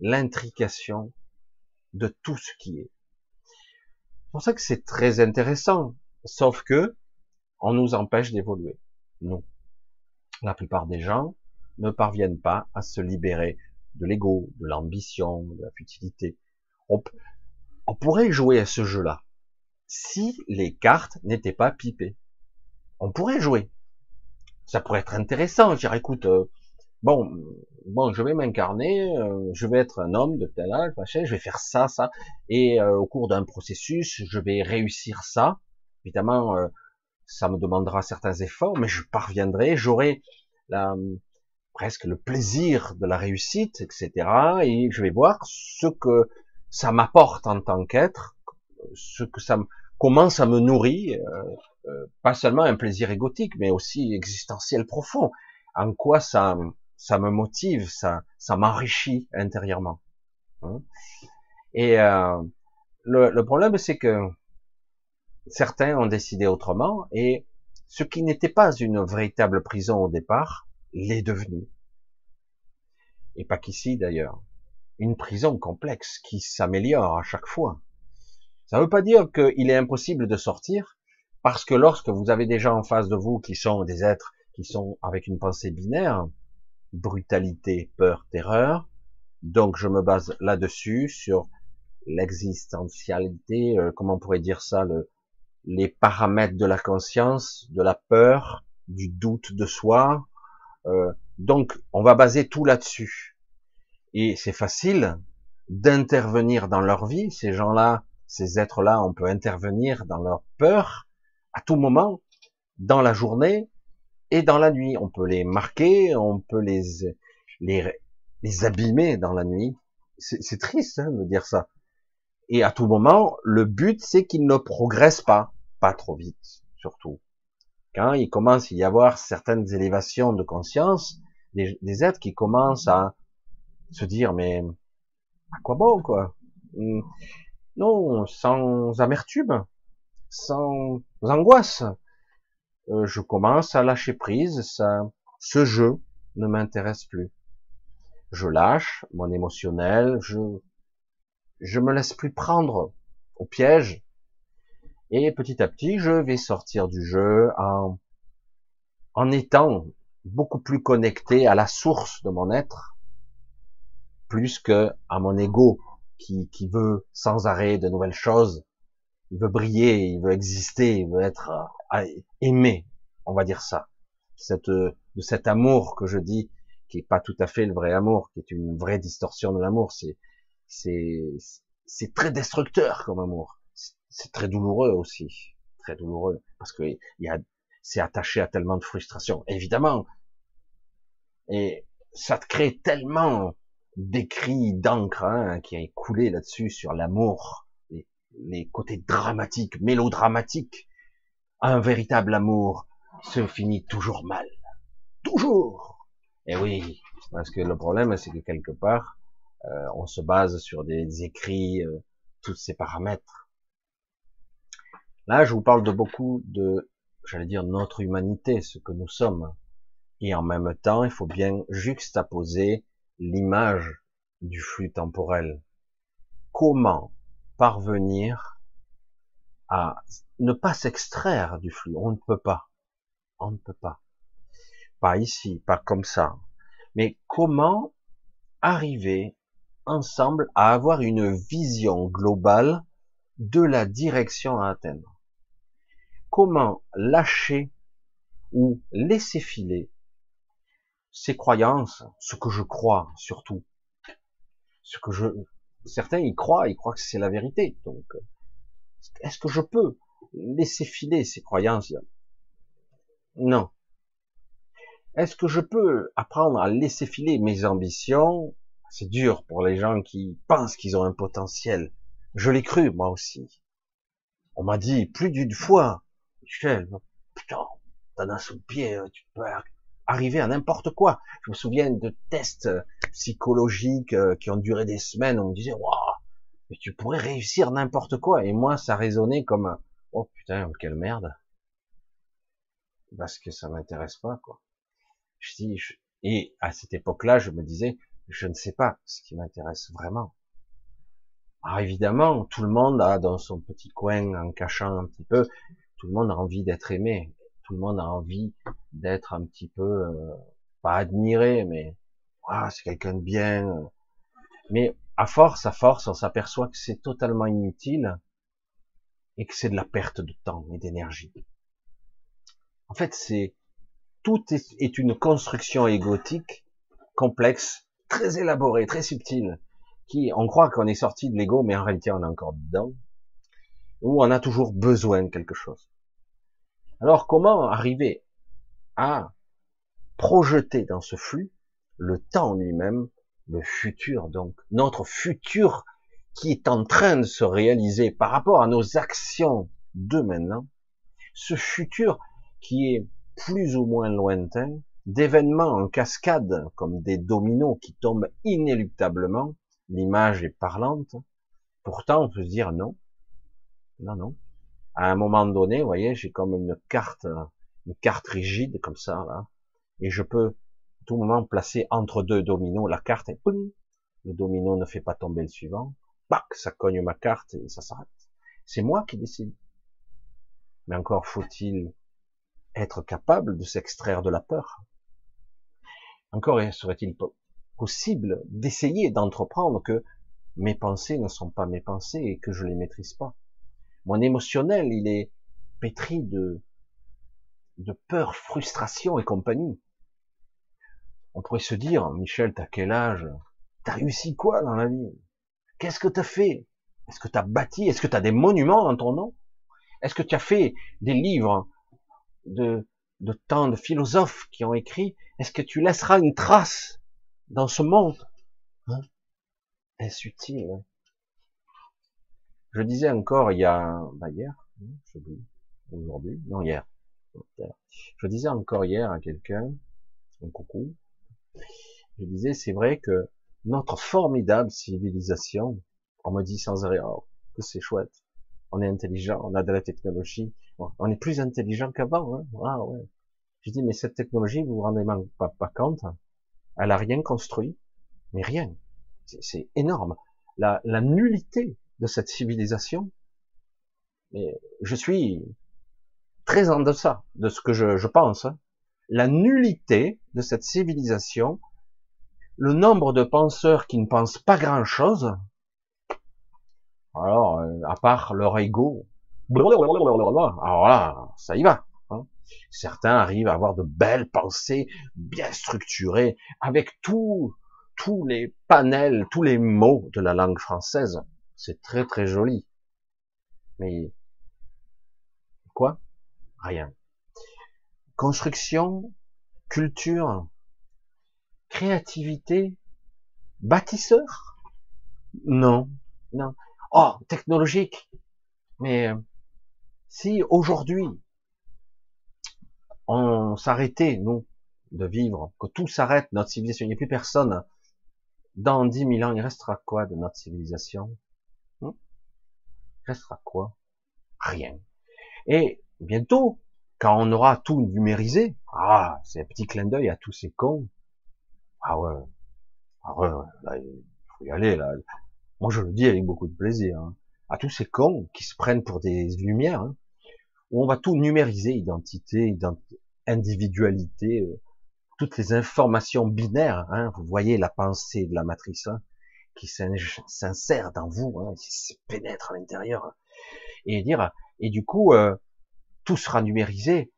Speaker 1: l'intrication de tout ce qui est. C'est pour ça que c'est très intéressant, sauf que on nous empêche d'évoluer. Nous, la plupart des gens ne parviennent pas à se libérer de l'ego, de l'ambition, de la futilité. On, pourrait jouer à ce jeu-là si les cartes n'étaient pas pipées. On pourrait jouer. Ça pourrait être intéressant. Je dirais, écoute, euh, bon, bon, je vais m'incarner, euh, je vais être un homme de tel âge, machin, je vais faire ça, ça, et euh, au cours d'un processus, je vais réussir ça. Évidemment, ça me demandera certains efforts, mais je parviendrai, j'aurai la, presque le plaisir de la réussite, etc. Et je vais voir ce que ça m'apporte en tant qu'être, ce que ça commence à me nourrir, euh, euh, pas seulement un plaisir égotique, mais aussi existentiel profond. En quoi ça, ça me motive, ça, ça m'enrichit intérieurement. Hein. Et euh, le, le problème, c'est que certains ont décidé autrement, et ce qui n'était pas une véritable prison au départ, l'est devenu. Et pas qu'ici d'ailleurs. Une prison complexe qui s'améliore à chaque fois. Ça ne veut pas dire qu'il est impossible de sortir, parce que lorsque vous avez des gens en face de vous qui sont des êtres qui sont avec une pensée binaire, brutalité, peur, terreur, donc je me base là-dessus sur l'existentialité, euh, comment on pourrait dire ça, le, les paramètres de la conscience, de la peur, du doute de soi, euh, donc, on va baser tout là-dessus. Et c'est facile d'intervenir dans leur vie. Ces gens-là, ces êtres-là, on peut intervenir dans leur peur à tout moment, dans la journée et dans la nuit. On peut les marquer, on peut les les, les abîmer dans la nuit. C'est triste hein, de dire ça. Et à tout moment, le but, c'est qu'ils ne progressent pas, pas trop vite, surtout quand il commence à y avoir certaines élévations de conscience, des, êtres qui commencent à se dire mais à quoi bon quoi? Hmm. Non, sans amertume, sans angoisse. Euh, je commence à lâcher prise, ça, ce jeu ne m'intéresse plus. Je lâche mon émotionnel, je, je me laisse plus prendre au piège et petit à petit, je vais sortir du jeu en, en étant beaucoup plus connecté à la source de mon être, plus que à mon ego qui, qui veut sans arrêt de nouvelles choses. Il veut briller, il veut exister, il veut être euh, aimé, on va dire ça. Cette, de cet amour que je dis, qui est pas tout à fait le vrai amour, qui est une vraie distorsion de l'amour, c'est, c'est, c'est très destructeur comme amour c'est très douloureux aussi, très douloureux, parce que il y a, c'est attaché à tellement de frustration, évidemment. Et ça te crée tellement d'écrits d'encre hein, qui a coulé là-dessus sur l'amour, les, côtés dramatiques, mélodramatiques. Un véritable amour se finit toujours mal, toujours. Et oui, parce que le problème, c'est que quelque part, euh, on se base sur des, écrits, euh, tous ces paramètres Là, je vous parle de beaucoup de, j'allais dire, notre humanité, ce que nous sommes. Et en même temps, il faut bien juxtaposer l'image du flux temporel. Comment parvenir à ne pas s'extraire du flux On ne peut pas. On ne peut pas. Pas ici, pas comme ça. Mais comment arriver ensemble à avoir une vision globale de la direction à atteindre? Comment lâcher ou laisser filer ces croyances, ce que je crois surtout, ce que je, certains y croient, ils croient que c'est la vérité. Donc, est-ce que je peux laisser filer ces croyances Non. Est-ce que je peux apprendre à laisser filer mes ambitions? C'est dur pour les gens qui pensent qu'ils ont un potentiel. Je l'ai cru, moi aussi. On m'a dit plus d'une fois, Michel, putain, t'en as sous le pied, tu peux arriver à n'importe quoi. Je me souviens de tests psychologiques euh, qui ont duré des semaines, on me disait, waouh, mais tu pourrais réussir n'importe quoi. Et moi, ça résonnait comme, oh putain, quelle merde. Parce que ça m'intéresse pas, quoi. Je dis, et à cette époque-là, je me disais, je ne sais pas ce qui m'intéresse vraiment. Alors évidemment, tout le monde a dans son petit coin, en cachant un petit peu, tout le monde a envie d'être aimé, tout le monde a envie d'être un petit peu, euh, pas admiré, mais c'est quelqu'un de bien. Euh. Mais à force, à force, on s'aperçoit que c'est totalement inutile et que c'est de la perte de temps et d'énergie. En fait, c'est tout est, une construction égotique complexe, très élaborée, très subtile, qui on croit qu'on est sorti de l'ego, mais en réalité on est encore dedans, où on a toujours besoin de quelque chose. Alors comment arriver à projeter dans ce flux le temps lui-même, le futur donc, notre futur qui est en train de se réaliser par rapport à nos actions de maintenant, ce futur qui est plus ou moins lointain, d'événements en cascade comme des dominos qui tombent inéluctablement, l'image est parlante, pourtant on peut se dire non, non, non, à un moment donné, vous voyez, j'ai comme une carte, une carte rigide comme ça, là, et je peux tout moment placer entre deux dominos la carte et poum, le domino ne fait pas tomber le suivant, bac, ça cogne ma carte et ça s'arrête. C'est moi qui décide. Mais encore faut-il être capable de s'extraire de la peur. Encore serait-il possible d'essayer d'entreprendre que mes pensées ne sont pas mes pensées et que je les maîtrise pas? Mon émotionnel, il est pétri de, de peur, frustration et compagnie. On pourrait se dire, Michel, t'as quel âge? T'as réussi quoi dans la vie? Qu'est-ce que t'as fait? Est-ce que t'as bâti? Est-ce que t'as des monuments en ton nom? Est-ce que tu as fait des livres de, de tant de philosophes qui ont écrit? Est-ce que tu laisseras une trace dans ce monde? Hein? Est-ce utile je disais encore il y a, bah hier, aujourd'hui, non hier, je disais encore hier à quelqu'un, un coucou, je disais c'est vrai que notre formidable civilisation, on me dit sans arrêt, oh, que c'est chouette, on est intelligent, on a de la technologie, on est plus intelligent qu'avant, hein. Ah ouais. Je dis mais cette technologie, vous vous rendez pas, pas compte, elle a rien construit, mais rien, c'est énorme. La, la nullité de cette civilisation. Mais je suis très en deçà de ce que je, pense. Hein. La nullité de cette civilisation, le nombre de penseurs qui ne pensent pas grand-chose, alors, euh, à part leur ego, alors là, ça y va. Hein. Certains arrivent à avoir de belles pensées bien structurées, avec tous tous les panels, tous les mots de la langue française. C'est très très joli. Mais quoi? Rien. Construction, culture, créativité, bâtisseur? Non, non. Oh, technologique. Mais euh, si aujourd'hui on s'arrêtait, nous, de vivre, que tout s'arrête, notre civilisation, il n'y a plus personne, dans dix mille ans, il restera quoi de notre civilisation? Restera quoi? Rien. Et bientôt, quand on aura tout numérisé, ah, c'est un petit clin d'œil à tous ces cons. Ah ouais, ah ouais, là, il faut y aller, là. Moi, je le dis avec beaucoup de plaisir. Hein. À tous ces cons qui se prennent pour des lumières, hein, où on va tout numériser, identité, individualité, euh, toutes les informations binaires. Hein, vous voyez la pensée de la matrice. Hein, qui s'insère dans vous, hein, qui se pénètre à l'intérieur, et dire, et du coup, euh, tout sera numérisé.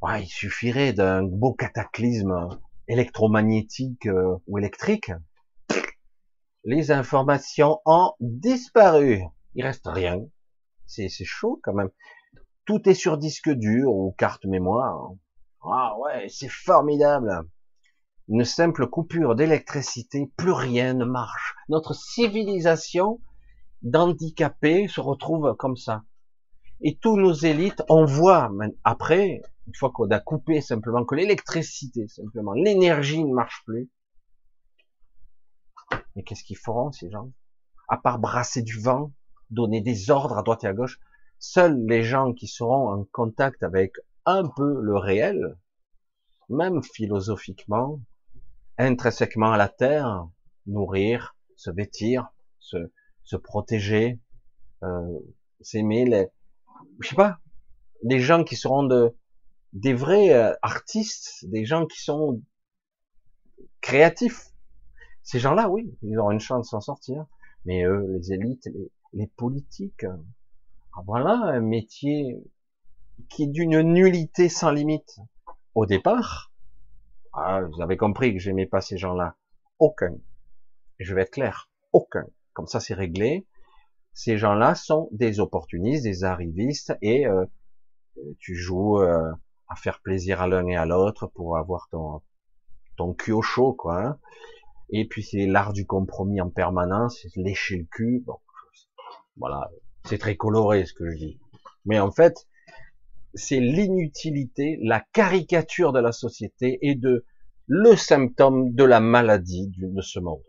Speaker 1: Ouais, il suffirait d'un beau cataclysme électromagnétique euh, ou électrique, les informations ont disparu. Il reste rien. C'est chaud quand même. Tout est sur disque dur ou carte mémoire. Ah ouais, c'est formidable. Une simple coupure d'électricité, plus rien ne marche. Notre civilisation d'handicapés se retrouve comme ça. Et tous nos élites, on voit après, une fois qu'on a coupé simplement que l'électricité, simplement l'énergie ne marche plus. Mais qu'est-ce qu'ils feront ces gens? À part brasser du vent, donner des ordres à droite et à gauche, seuls les gens qui seront en contact avec un peu le réel, même philosophiquement, intrinsèquement à la terre, nourrir, se vêtir, se, se protéger, euh, s'aimer, les, je sais pas, des gens qui seront de, des vrais euh, artistes, des gens qui sont créatifs. Ces gens-là, oui, ils auront une chance de s'en sortir. Mais eux, les élites, les, les politiques, ah, voilà un métier qui est d'une nullité sans limite. Au départ, ah, vous avez compris que j'aimais pas ces gens-là. Aucun. Je vais être clair. Aucun. Comme ça, c'est réglé. Ces gens-là sont des opportunistes, des arrivistes, et euh, tu joues euh, à faire plaisir à l'un et à l'autre pour avoir ton ton cul au chaud, quoi. Hein. Et puis c'est l'art du compromis en permanence, lécher le cul. Bon, voilà, c'est très coloré ce que je dis. Mais en fait, c'est l'inutilité, la caricature de la société et de le symptôme de la maladie de ce monde.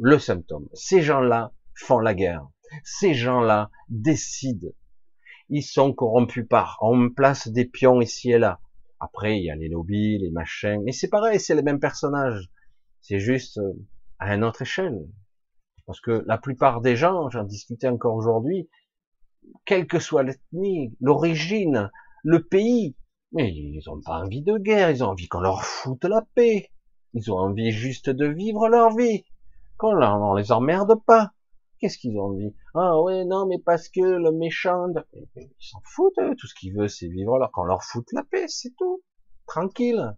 Speaker 1: Le symptôme. Ces gens-là font la guerre. Ces gens-là décident. Ils sont corrompus par. On place des pions ici et là. Après, il y a les lobbies, les machins. Mais c'est pareil, c'est les mêmes personnages. C'est juste euh, à une autre échelle. Parce que la plupart des gens, j'en discutais encore aujourd'hui, quelle que soit l'ethnie, l'origine, le pays, mais ils n'ont pas envie de guerre, ils ont envie qu'on leur foute la paix. Ils ont envie juste de vivre leur vie, qu'on ne les emmerde pas. Qu'est-ce qu'ils ont envie? Ah ouais, non, mais parce que le méchant... Ils s'en foutent, tout ce qu'ils veulent, c'est vivre leur... qu'on leur foute la paix, c'est tout. Tranquille.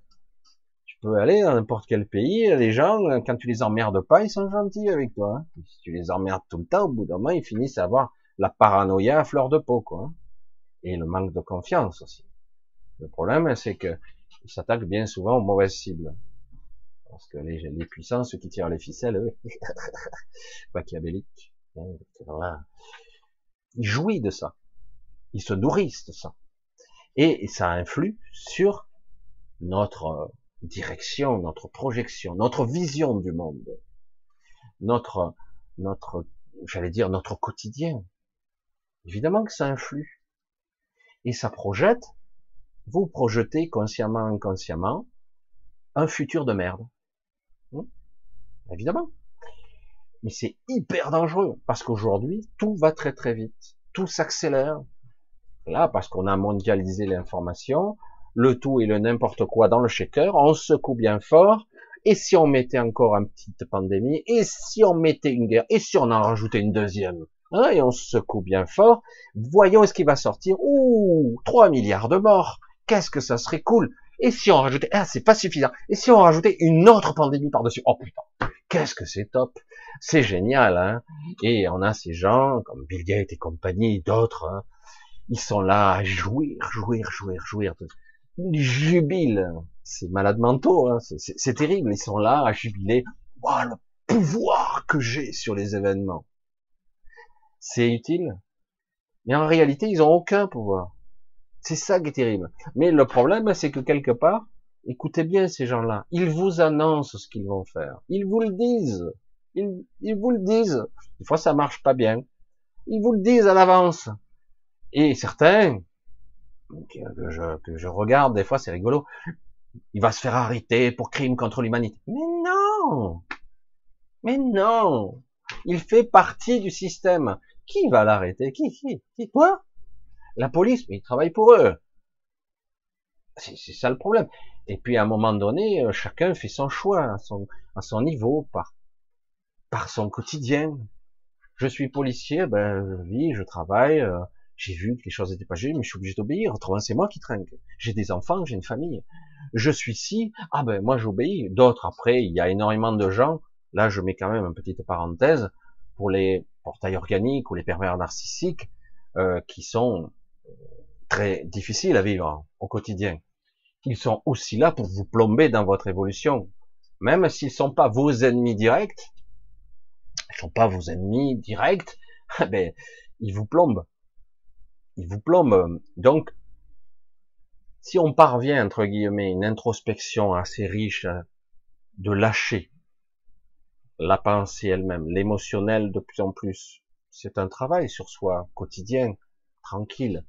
Speaker 1: Tu peux aller dans n'importe quel pays, les gens, quand tu les emmerdes pas, ils sont gentils avec toi. Hein. Si tu les emmerdes tout le temps, au bout d'un moment, ils finissent à avoir la paranoïa à fleur de peau, quoi. Et le manque de confiance aussi. Le problème, c'est que ils s'attaquent bien souvent aux mauvaises cibles. Parce que les, les puissants, ceux qui tirent les ficelles, eux, machiavéliques, hein, ils jouissent de ça. Ils se nourrissent de ça. Et ça influe sur notre direction, notre projection, notre vision du monde, notre, notre, j'allais dire notre quotidien, Évidemment que ça influe. Et ça projette, vous projetez consciemment, inconsciemment, un futur de merde. Hmm? Évidemment. Mais c'est hyper dangereux, parce qu'aujourd'hui, tout va très très vite. Tout s'accélère. Là, parce qu'on a mondialisé l'information, le tout et le n'importe quoi dans le shaker, on secoue bien fort, et si on mettait encore une petite pandémie, et si on mettait une guerre, et si on en rajoutait une deuxième, Hein, et on se secoue bien fort. Voyons ce qui va sortir? Ouh, 3 milliards de morts. Qu'est-ce que ça serait cool. Et si on rajoutait, ah, c'est pas suffisant. Et si on rajoutait une autre pandémie par-dessus? Oh putain. Qu'est-ce que c'est top. C'est génial, hein. Et on a ces gens, comme Bill Gates et compagnie, d'autres, hein. Ils sont là à jouir, jouir, jouir, jouir. Ils jubilent. C'est malade mentaux, hein. C'est terrible. Ils sont là à jubiler. Wow, le pouvoir que j'ai sur les événements c'est utile. Mais en réalité, ils ont aucun pouvoir. C'est ça qui est terrible. Mais le problème, c'est que quelque part, écoutez bien ces gens-là, ils vous annoncent ce qu'ils vont faire. Ils vous le disent. Ils, ils, vous le disent. Des fois, ça marche pas bien. Ils vous le disent à l'avance. Et certains, que je, que je regarde, des fois, c'est rigolo. Il va se faire arrêter pour crime contre l'humanité. Mais non! Mais non! Il fait partie du système. Qui va l'arrêter? Qui Qui Qui Toi La police, mais ils travaillent pour eux. C'est ça le problème. Et puis à un moment donné, euh, chacun fait son choix à son, niveau, par, son quotidien. Je suis policier, ben je vis, je travaille, euh, j'ai vu que les choses étaient pas justes, mais je suis obligé d'obéir. Autrement, c'est moi qui trinque. J'ai des enfants, j'ai une famille. je suis si, ah ben moi j'obéis. D'autres après, il y a énormément de gens, là je mets quand même une petite parenthèse, pour les portails organiques ou les pervers narcissiques, euh, qui sont euh, très difficiles à vivre au quotidien. Ils sont aussi là pour vous plomber dans votre évolution. Même s'ils sont pas vos ennemis directs, ils sont pas vos ennemis directs, ben, ils vous plombent. Ils vous plombent. Donc, si on parvient, entre guillemets, une introspection assez riche euh, de lâcher la pensée elle-même, l'émotionnel de plus en plus, c'est un travail sur soi quotidien, tranquille,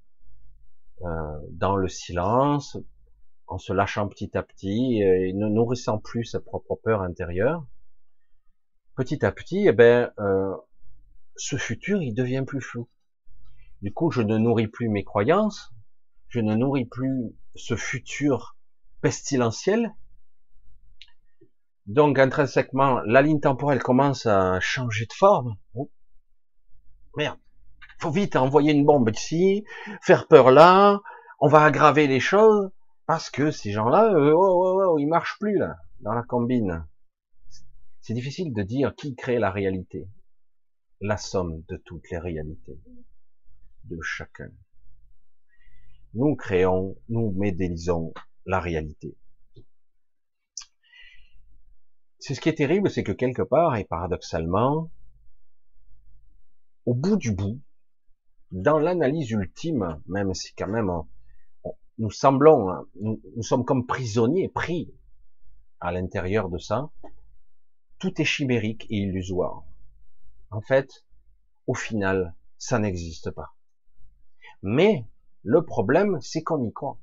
Speaker 1: euh, dans le silence, en se lâchant petit à petit et ne nourrissant plus sa propre peur intérieure. Petit à petit, eh ben, euh, ce futur, il devient plus flou. Du coup, je ne nourris plus mes croyances, je ne nourris plus ce futur pestilentiel. Donc, intrinsèquement, la ligne temporelle commence à changer de forme. Oh. Merde. Faut vite envoyer une bombe ici, faire peur là, on va aggraver les choses, parce que ces gens-là, euh, oh, oh, oh, ils marchent plus, là, dans la combine. C'est difficile de dire qui crée la réalité. La somme de toutes les réalités. De chacun. Nous créons, nous modélisons la réalité. C'est ce qui est terrible, c'est que quelque part, et paradoxalement, au bout du bout, dans l'analyse ultime, même si quand même nous semblons, hein, nous, nous, sommes comme prisonniers pris à l'intérieur de ça, tout est chimérique et illusoire. En fait, au final, ça n'existe pas. Mais le problème, c'est qu'on y croit.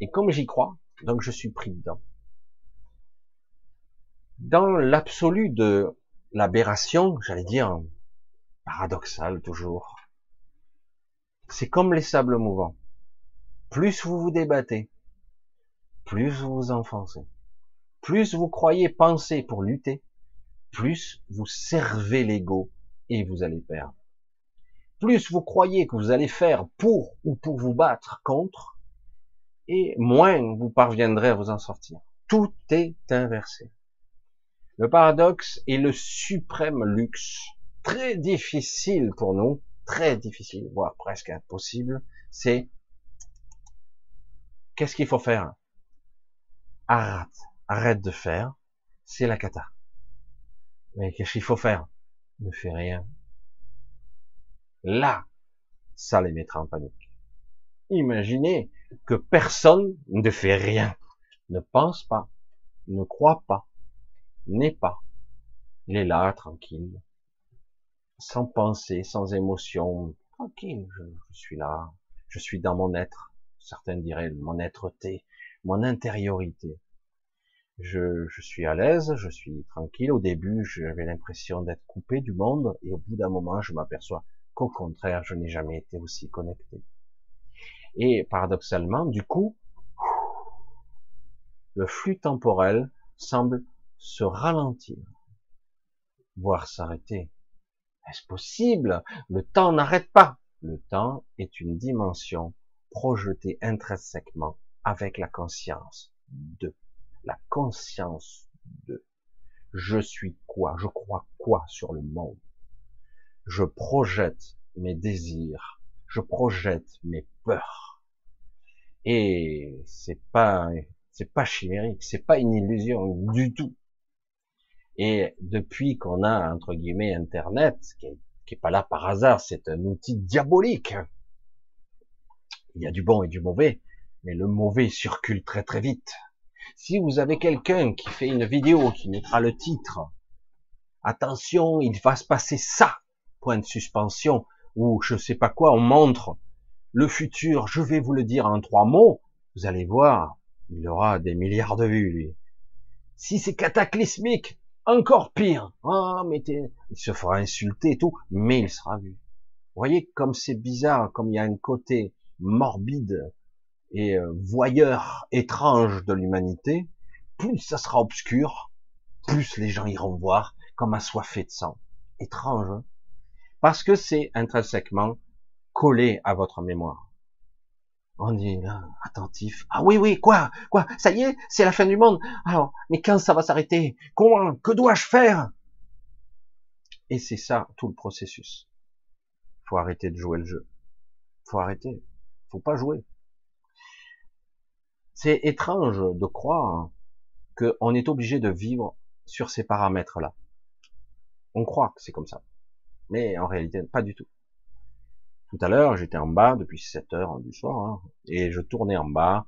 Speaker 1: Et comme j'y crois, donc je suis pris dedans. Dans l'absolu de l'aberration, j'allais dire, paradoxal toujours, c'est comme les sables mouvants. Plus vous vous débattez, plus vous vous enfoncez, plus vous croyez penser pour lutter, plus vous servez l'ego et vous allez perdre plus vous croyez que vous allez faire pour ou pour vous battre contre, et moins vous parviendrez à vous en sortir. Tout est inversé. Le paradoxe est le suprême luxe, très difficile pour nous, très difficile, voire presque impossible, c'est qu'est-ce qu'il faut faire? Arrête, arrête de faire, c'est la cata. Mais qu'est-ce qu'il faut faire? Ne fais rien, là, ça les mettra en panique. Imaginez que personne ne fait rien, ne pense pas, ne croit pas, n'est pas. Il est là, tranquille, sans pensée, sans émotion, tranquille, je, suis là, je suis dans mon être, certains diraient mon être-té, mon intériorité. Je, je, suis à l'aise, je suis tranquille. Au début, j'avais l'impression d'être coupé du monde, et au bout d'un moment, je m'aperçois qu'au contraire, je n'ai jamais été aussi connecté. Et paradoxalement, du coup, le flux temporel semble se ralentir, voire s'arrêter. Est-ce possible? Le temps n'arrête pas. Le temps est une dimension projetée intrinsèquement avec la conscience de. La conscience de. Je suis quoi? Je crois quoi sur le monde? Je projette mes désirs, je projette mes peurs. Et c'est pas, c'est pas chimérique, c'est pas une illusion du tout. Et depuis qu'on a, entre guillemets, Internet, qui est, pas là par hasard, c'est un outil diabolique. Il y a du bon et du mauvais, mais le mauvais circule très très vite. Si vous avez quelqu'un qui fait une vidéo qui mettra le titre, attention, il va se passer ça, point de suspension ou je sais pas quoi, on montre le futur, je vais vous le dire en trois mots, vous allez voir, il aura des milliards de vues, lui. Si c'est cataclysmique, encore pire. Ah, mais il se fera insulter et tout, mais il sera vu. Vous voyez comme c'est bizarre, comme il y a un côté morbide et euh, voyeur étrange de l'humanité, plus ça sera obscur, plus les gens iront voir comme assoiffés de sang. Étrange. Hein parce que c'est intrinsèquement collé à votre mémoire. On est attentif. Ah oui, oui, quoi, quoi, ça y est, c'est la fin du monde. Alors, mais quand ça va s'arrêter? Comment Que dois-je faire? Et c'est ça tout le processus. Faut arrêter de jouer le jeu. Faut arrêter. Faut pas jouer. C'est étrange de croire qu'on est obligé de vivre sur ces paramètres-là. On croit que c'est comme ça. Mais en réalité, pas du tout. Tout à l'heure, j'étais en bas depuis 7 heures du soir, hein, et je tournais en bas,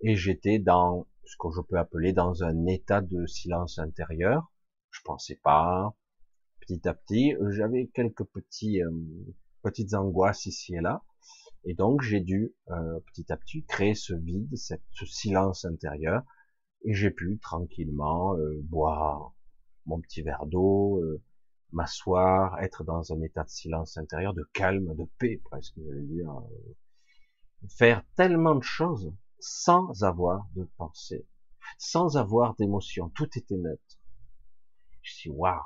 Speaker 1: et j'étais dans ce que je peux appeler dans un état de silence intérieur. Je pensais pas. Petit à petit, j'avais quelques petits, euh, petites angoisses ici et là. Et donc, j'ai dû, euh, petit à petit, créer ce vide, ce silence intérieur, et j'ai pu tranquillement euh, boire mon petit verre d'eau, m'asseoir, être dans un état de silence intérieur, de calme, de paix presque, j'allais dire, euh, faire tellement de choses sans avoir de pensée, sans avoir d'émotion, tout était neutre. Je suis waouh,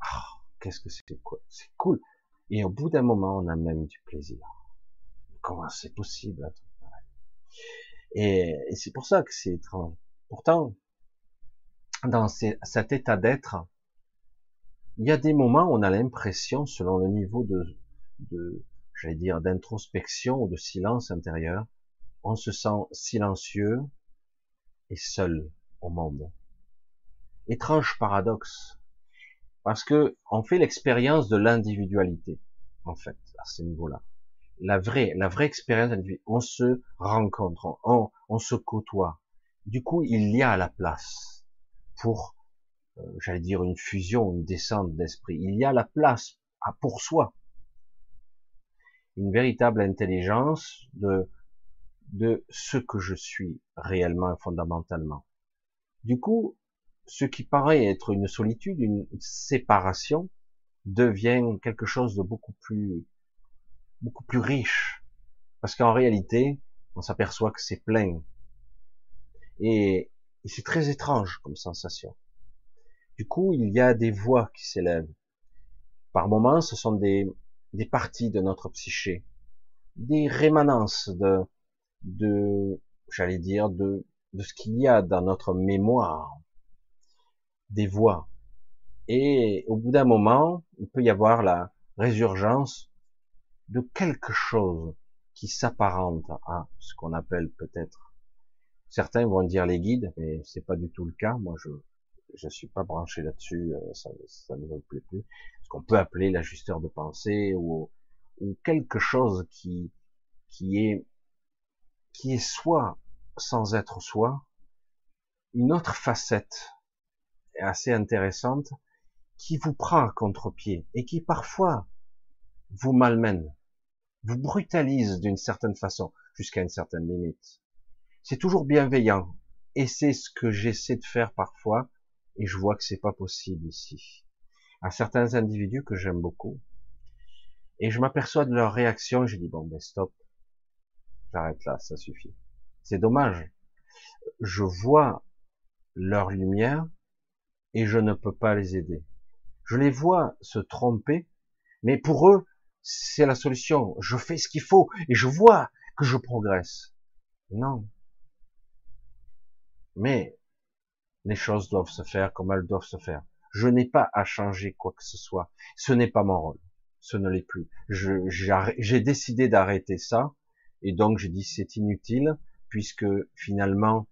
Speaker 1: ah, qu'est-ce que c'est quoi, c'est cool. Et au bout d'un moment, on a même du plaisir. Comment c'est possible et, c'est pour ça que c'est étrange. Pourtant, dans cet état d'être, il y a des moments où on a l'impression, selon le niveau de, de j'allais dire, d'introspection ou de silence intérieur, on se sent silencieux et seul au monde. Étrange paradoxe, parce que on fait l'expérience de l'individualité, en fait, à ce niveau-là la vraie, la vraie expérience On se rencontre, on, se côtoie. Du coup, il y a la place pour, j'allais dire, une fusion, une descente d'esprit. Il y a la place à, pour soi. Une véritable intelligence de, de ce que je suis réellement, fondamentalement. Du coup, ce qui paraît être une solitude, une séparation, devient quelque chose de beaucoup plus beaucoup plus riche. Parce qu'en réalité, on s'aperçoit que c'est plein. Et, c'est très étrange comme sensation. Du coup, il y a des voix qui s'élèvent. Par moments, ce sont des, parties de notre psyché, des rémanences de, de, j'allais dire, de, de ce qu'il y a dans notre mémoire, des voix. Et au bout d'un moment, il peut y avoir la résurgence de quelque chose qui s'apparente à ce qu'on appelle peut-être. Certains vont dire les guides, mais c'est pas du tout le cas. Moi, je je suis pas branché là-dessus, euh, ça, ça ne me plaît plus. Ce qu'on peut appeler l'ajusteur de pensée ou, ou quelque chose qui qui est qui est soi sans être soi, une autre facette assez intéressante qui vous prend à contre-pied et qui parfois vous malmène vous brutalise d'une certaine façon, jusqu'à une certaine limite. C'est toujours bienveillant, et c'est ce que j'essaie de faire parfois, et je vois que c'est pas possible ici. À certains individus que j'aime beaucoup, et je m'aperçois de leur réaction, je dis bon ben stop, j'arrête là, ça suffit. C'est dommage. Je vois leur lumière et je ne peux pas les aider. Je les vois se tromper, mais pour eux, c'est la solution. Je fais ce qu'il faut et je vois que je progresse. Non. Mais les choses doivent se faire comme elles doivent se faire. Je n'ai pas à changer quoi que ce soit. Ce n'est pas mon rôle. Ce ne l'est plus. J'ai décidé d'arrêter ça et donc j'ai dit c'est inutile puisque finalement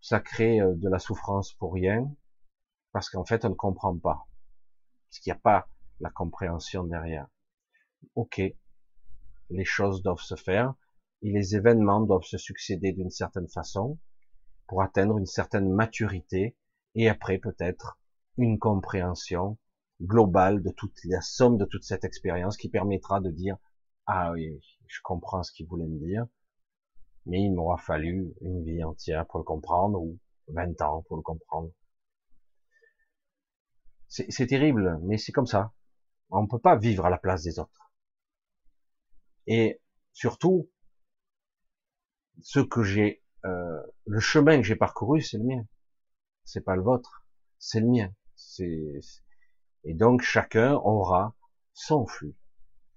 Speaker 1: ça crée euh, de la souffrance pour rien parce qu'en fait on ne comprend pas. Parce qu'il n'y a pas la compréhension derrière ok, les choses doivent se faire et les événements doivent se succéder d'une certaine façon pour atteindre une certaine maturité et après peut-être une compréhension globale de toute la somme de toute cette expérience qui permettra de dire ah oui, je comprends ce qu'il voulait me dire, mais il m'aura fallu une vie entière pour le comprendre ou 20 ans pour le comprendre. C'est terrible, mais c'est comme ça. On ne peut pas vivre à la place des autres. Et surtout, ce que j'ai, euh, le chemin que j'ai parcouru, c'est le mien. C'est pas le vôtre, c'est le mien. C'est et donc chacun aura son flux,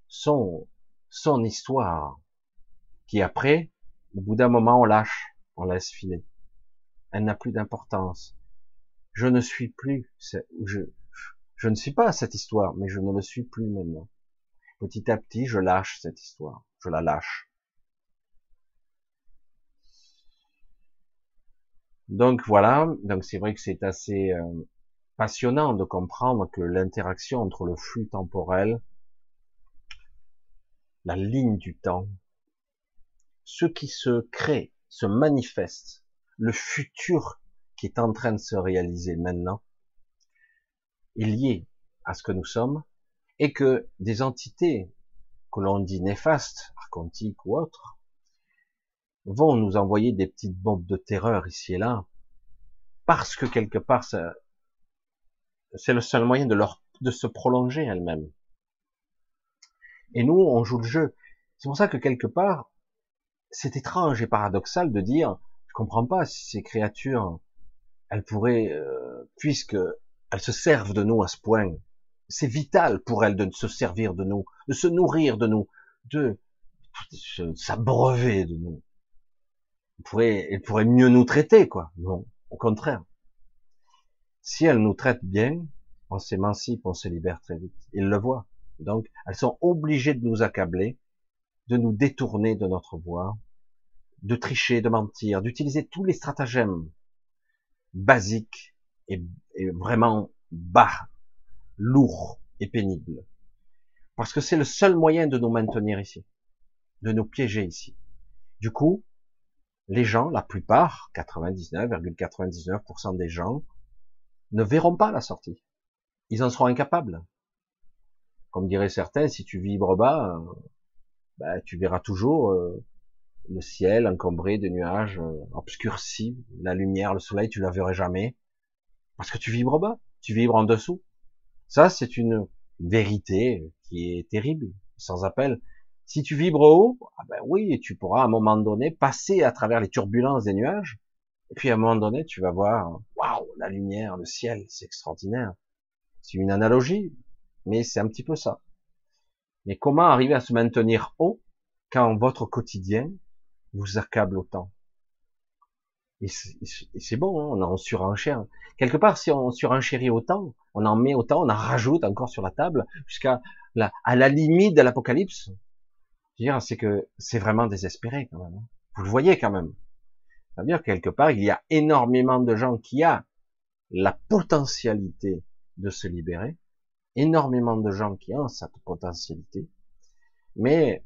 Speaker 1: son son histoire qui après, au bout d'un moment, on lâche, on laisse filer. Elle n'a plus d'importance. Je ne suis plus, je, je ne suis pas cette histoire, mais je ne le suis plus maintenant. Petit à petit, je lâche cette histoire, je la lâche. Donc voilà, donc c'est vrai que c'est assez euh, passionnant de comprendre que l'interaction entre le flux temporel, la ligne du temps, ce qui se crée, se manifeste, le futur qui est en train de se réaliser maintenant, est lié à ce que nous sommes, et que des entités que l'on dit néfastes, archontiques ou autres, vont nous envoyer des petites bombes de terreur ici et là, parce que quelque part, c'est le seul moyen de leur, de se prolonger elles-mêmes. Et nous, on joue le jeu. C'est pour ça que quelque part, c'est étrange et paradoxal de dire, je comprends pas si ces créatures, elles pourraient, euh, puisque elles se servent de nous à ce point, c'est vital pour elles de se servir de nous, de se nourrir de nous, de s'abreuver de nous. Elles pourraient, elles pourraient mieux nous traiter, quoi. Non, au contraire. Si elles nous traitent bien, on s'émancipe, on se libère très vite. Ils le voient. Donc, elles sont obligées de nous accabler, de nous détourner de notre voie, de tricher, de mentir, d'utiliser tous les stratagèmes basiques et, vraiment bas, lourds et pénibles. Parce que c'est le seul moyen de nous maintenir ici, de nous piéger ici. Du coup, les gens, la plupart, 99,99% des gens, ne verront pas la sortie. Ils en seront incapables. Comme diraient certains, si tu vibres bas, euh, bah, tu verras toujours euh, le ciel encombré de nuages, euh, obscurci, la lumière, le soleil, tu la verras jamais, parce que tu vibres bas, tu vibres en dessous. Ça, c'est une vérité qui est terrible, sans appel. Si tu vibres haut, ah ben oui, tu pourras à un moment donné passer à travers les turbulences des nuages, et puis à un moment donné, tu vas voir, waouh, la lumière, le ciel, c'est extraordinaire. C'est une analogie, mais c'est un petit peu ça. Mais comment arriver à se maintenir haut quand votre quotidien vous accable autant? Et c'est bon, hein, on en surenchère. Quelque part, si on surenchérit autant, on en met autant, on en rajoute encore sur la table, jusqu'à la, la limite de l'apocalypse. C'est que c'est vraiment désespéré quand même. Hein. Vous le voyez quand même. C'est-à-dire quelque part, il y a énormément de gens qui a la potentialité de se libérer, énormément de gens qui ont cette potentialité, mais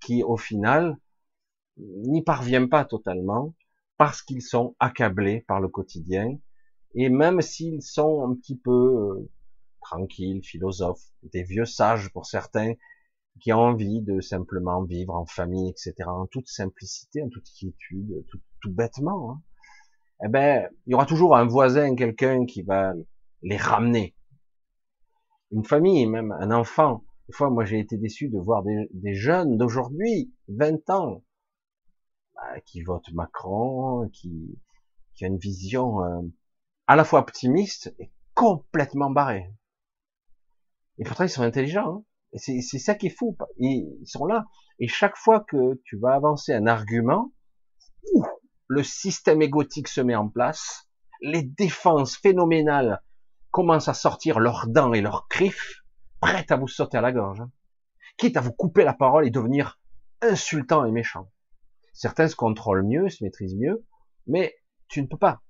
Speaker 1: qui au final n'y parviennent pas totalement parce qu'ils sont accablés par le quotidien et même s'ils sont un petit peu euh, tranquilles, philosophes, des vieux sages pour certains qui ont envie de simplement vivre en famille, etc., en toute simplicité, en toute quiétude, tout, bêtement, hein, eh ben, il y aura toujours un voisin, quelqu'un qui va les ramener. Une famille, même un enfant. Des fois, moi, j'ai été déçu de voir des, jeunes d'aujourd'hui, 20 ans, bah, qui votent Macron, qui, qui a une vision euh, à la fois optimiste et complètement barrée. Et pourtant, ils sont intelligents. Hein. C'est ça qui est fou. Ils, sont là. Et chaque fois que tu vas avancer un argument, le système égotique se met en place, les défenses phénoménales commencent à sortir leurs dents et leurs griffes, prêtes à vous sauter à la gorge, hein. quitte à vous couper la parole et devenir insultant et méchant. Certains se contrôlent mieux, se maîtrisent mieux, mais tu ne peux pas.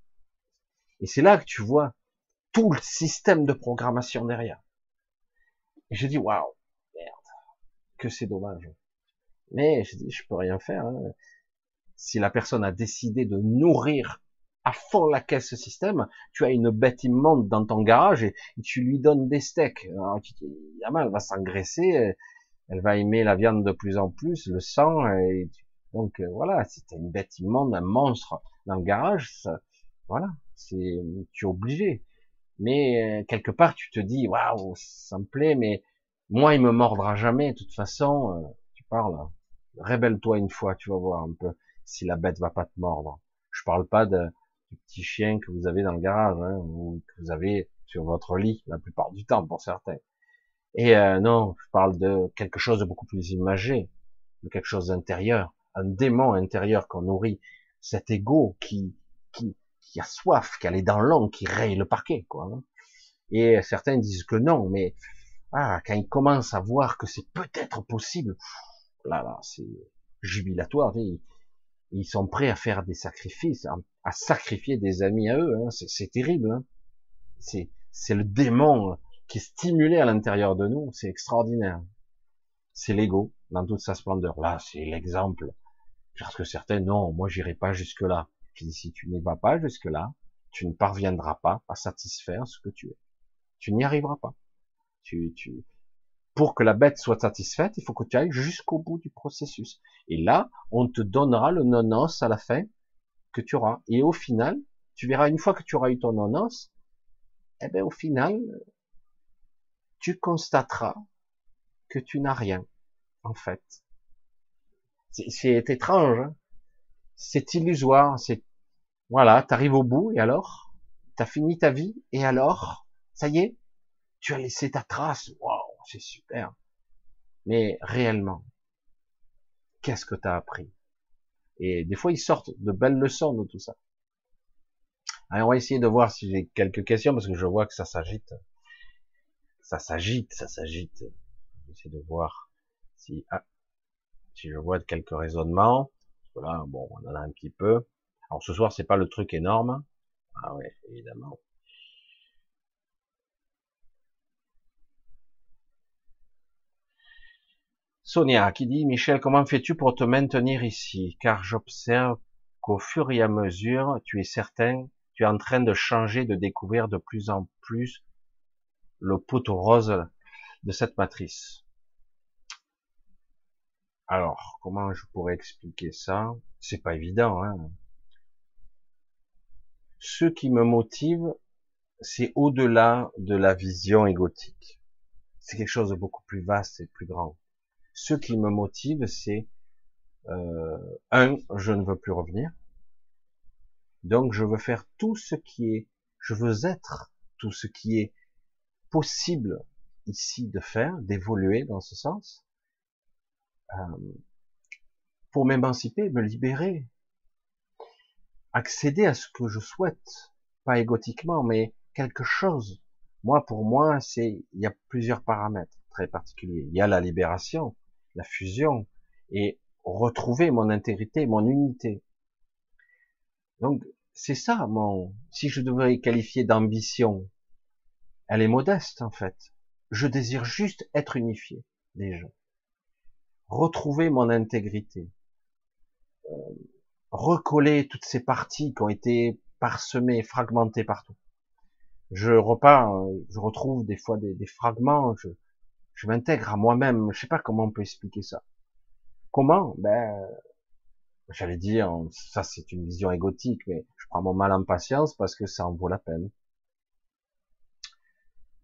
Speaker 1: Et c'est là que tu vois tout le système de programmation derrière. Et je dis, waouh, que c'est dommage. Mais je dis, je peux rien faire. Hein si la personne a décidé de nourrir à fond la caisse système, tu as une bête immonde dans ton garage et tu lui donnes des steaks. Alors, tu elle va s'engraisser, elle va aimer la viande de plus en plus, le sang, et donc euh, voilà, si une bête immonde, un monstre dans le garage, voilà, c'est, tu es obligé. Mais euh, quelque part, tu te dis, waouh, ça me plaît, mais moi, il me mordra jamais. De toute façon, euh, tu parles, rébelle-toi une fois, tu vas voir un peu si la bête va pas te mordre. Je parle pas de, du petit chien que vous avez dans le garage, hein, ou que vous avez sur votre lit, la plupart du temps pour certains. Et euh, non, je parle de quelque chose de beaucoup plus imagé, de quelque chose d'intérieur, un démon intérieur qu'on nourrit, cet ego qui, qui, qui a soif, qui a les dents longues, qui raye le parquet, quoi. Hein. Et certains disent que non, mais ah, quand ils commencent à voir que c'est peut-être possible, là, là, c'est jubilatoire. Ils, sont prêts à faire des sacrifices, à, sacrifier des amis à eux. Hein. C'est terrible. Hein. C'est le démon qui est stimulé à l'intérieur de nous. C'est extraordinaire. C'est l'ego dans toute sa splendeur. Là, c'est l'exemple. Parce que certains, non, moi, j'irai pas jusque là. Si tu n'y vas pas jusque là, tu ne parviendras pas à satisfaire ce que tu es. Tu n'y arriveras pas. Tu, tu, pour que la bête soit satisfaite, il faut que tu ailles jusqu'au bout du processus. Et là, on te donnera le non-os à la fin que tu auras. Et au final, tu verras une fois que tu auras eu ton non-os, eh ben, au final, tu constateras que tu n'as rien, en fait. C'est étrange, hein c'est illusoire, c'est, voilà, t'arrives au bout, et alors? T'as fini ta vie, et alors? Ça y est? Tu as laissé ta trace, waouh, c'est super. Mais réellement, qu'est-ce que t'as appris? Et des fois, ils sortent de belles leçons de tout ça. Alors, on va essayer de voir si j'ai quelques questions, parce que je vois que ça s'agite. Ça s'agite, ça s'agite. Essayer de voir si, ah, si je vois quelques raisonnements. Voilà, bon, on en a un petit peu. Alors ce soir, c'est pas le truc énorme. Ah ouais, évidemment. Sonia qui dit Michel, comment fais-tu pour te maintenir ici? Car j'observe qu'au fur et à mesure, tu es certain, tu es en train de changer, de découvrir de plus en plus le poteau rose de cette matrice. Alors, comment je pourrais expliquer ça? C'est pas évident. Hein Ce qui me motive, c'est au-delà de la vision égotique. C'est quelque chose de beaucoup plus vaste et plus grand ce qui me motive, c'est euh, un, je ne veux plus revenir. Donc je veux faire tout ce qui est, je veux être tout ce qui est possible ici de faire, d'évoluer dans ce sens, euh, pour m'émanciper, me libérer, accéder à ce que je souhaite, pas égotiquement, mais quelque chose. Moi, pour moi, c'est, il y a plusieurs paramètres très particuliers. Il y a la libération, la fusion, et retrouver mon intégrité, mon unité. Donc, c'est ça, mon, si je devrais qualifier d'ambition, elle est modeste, en fait. Je désire juste être unifié, déjà. Retrouver mon intégrité. Euh, recoller toutes ces parties qui ont été parsemées, fragmentées partout. Je repars, je retrouve des fois des, des fragments, je, je m'intègre à moi-même. Je sais pas comment on peut expliquer ça. Comment? Ben, j'allais dire, ça c'est une vision égotique, mais je prends mon mal en patience parce que ça en vaut la peine.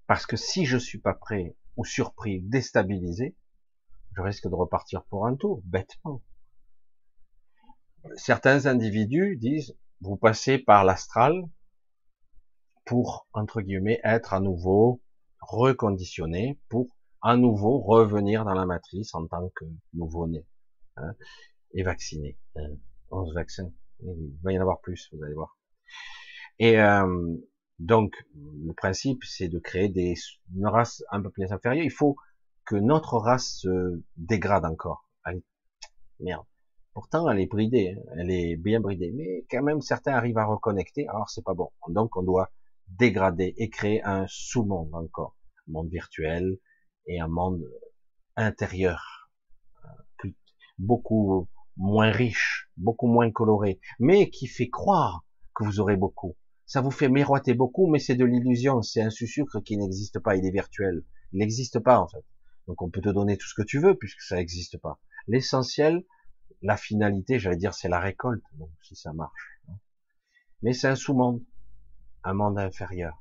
Speaker 1: Parce que si je suis pas prêt ou surpris, déstabilisé, je risque de repartir pour un tour, bêtement. Certains individus disent, vous passez par l'astral pour, entre guillemets, être à nouveau reconditionné pour à nouveau revenir dans la matrice en tant que nouveau-né hein, et vacciné. Hein, 11 vaccins, il va y en avoir plus, vous allez voir. Et euh, donc, le principe, c'est de créer des, une race un peu plus inférieure. Il faut que notre race se dégrade encore. Merde. Pourtant, elle est bridée, hein, elle est bien bridée, mais quand même, certains arrivent à reconnecter. Alors, c'est pas bon. Donc, on doit dégrader et créer un sous-monde encore, monde virtuel, et un monde intérieur, beaucoup moins riche, beaucoup moins coloré, mais qui fait croire que vous aurez beaucoup. Ça vous fait miroiter beaucoup, mais c'est de l'illusion, c'est un sucre qui n'existe pas, il est virtuel. Il n'existe pas en fait. Donc on peut te donner tout ce que tu veux puisque ça n'existe pas. L'essentiel, la finalité, j'allais dire, c'est la récolte, si ça marche. Mais c'est un sous-monde, un monde inférieur.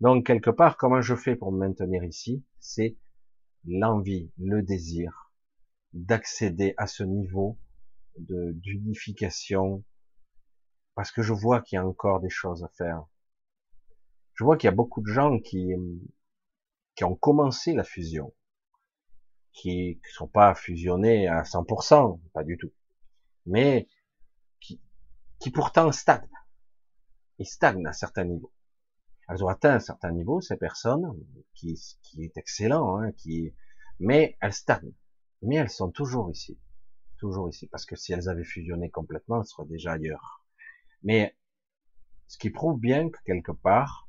Speaker 1: Donc quelque part, comment je fais pour me maintenir ici C'est l'envie, le désir d'accéder à ce niveau d'unification, parce que je vois qu'il y a encore des choses à faire. Je vois qu'il y a beaucoup de gens qui qui ont commencé la fusion, qui ne sont pas fusionnés à 100%, pas du tout. mais qui, qui pourtant stagnent. Ils stagnent à certains niveaux. Elles ont atteint un certain niveau, ces personnes, qui, qui est excellent, hein, qui, mais elles stagnent. Mais elles sont toujours ici. Toujours ici. Parce que si elles avaient fusionné complètement, elles seraient déjà ailleurs. Mais, ce qui prouve bien que quelque part,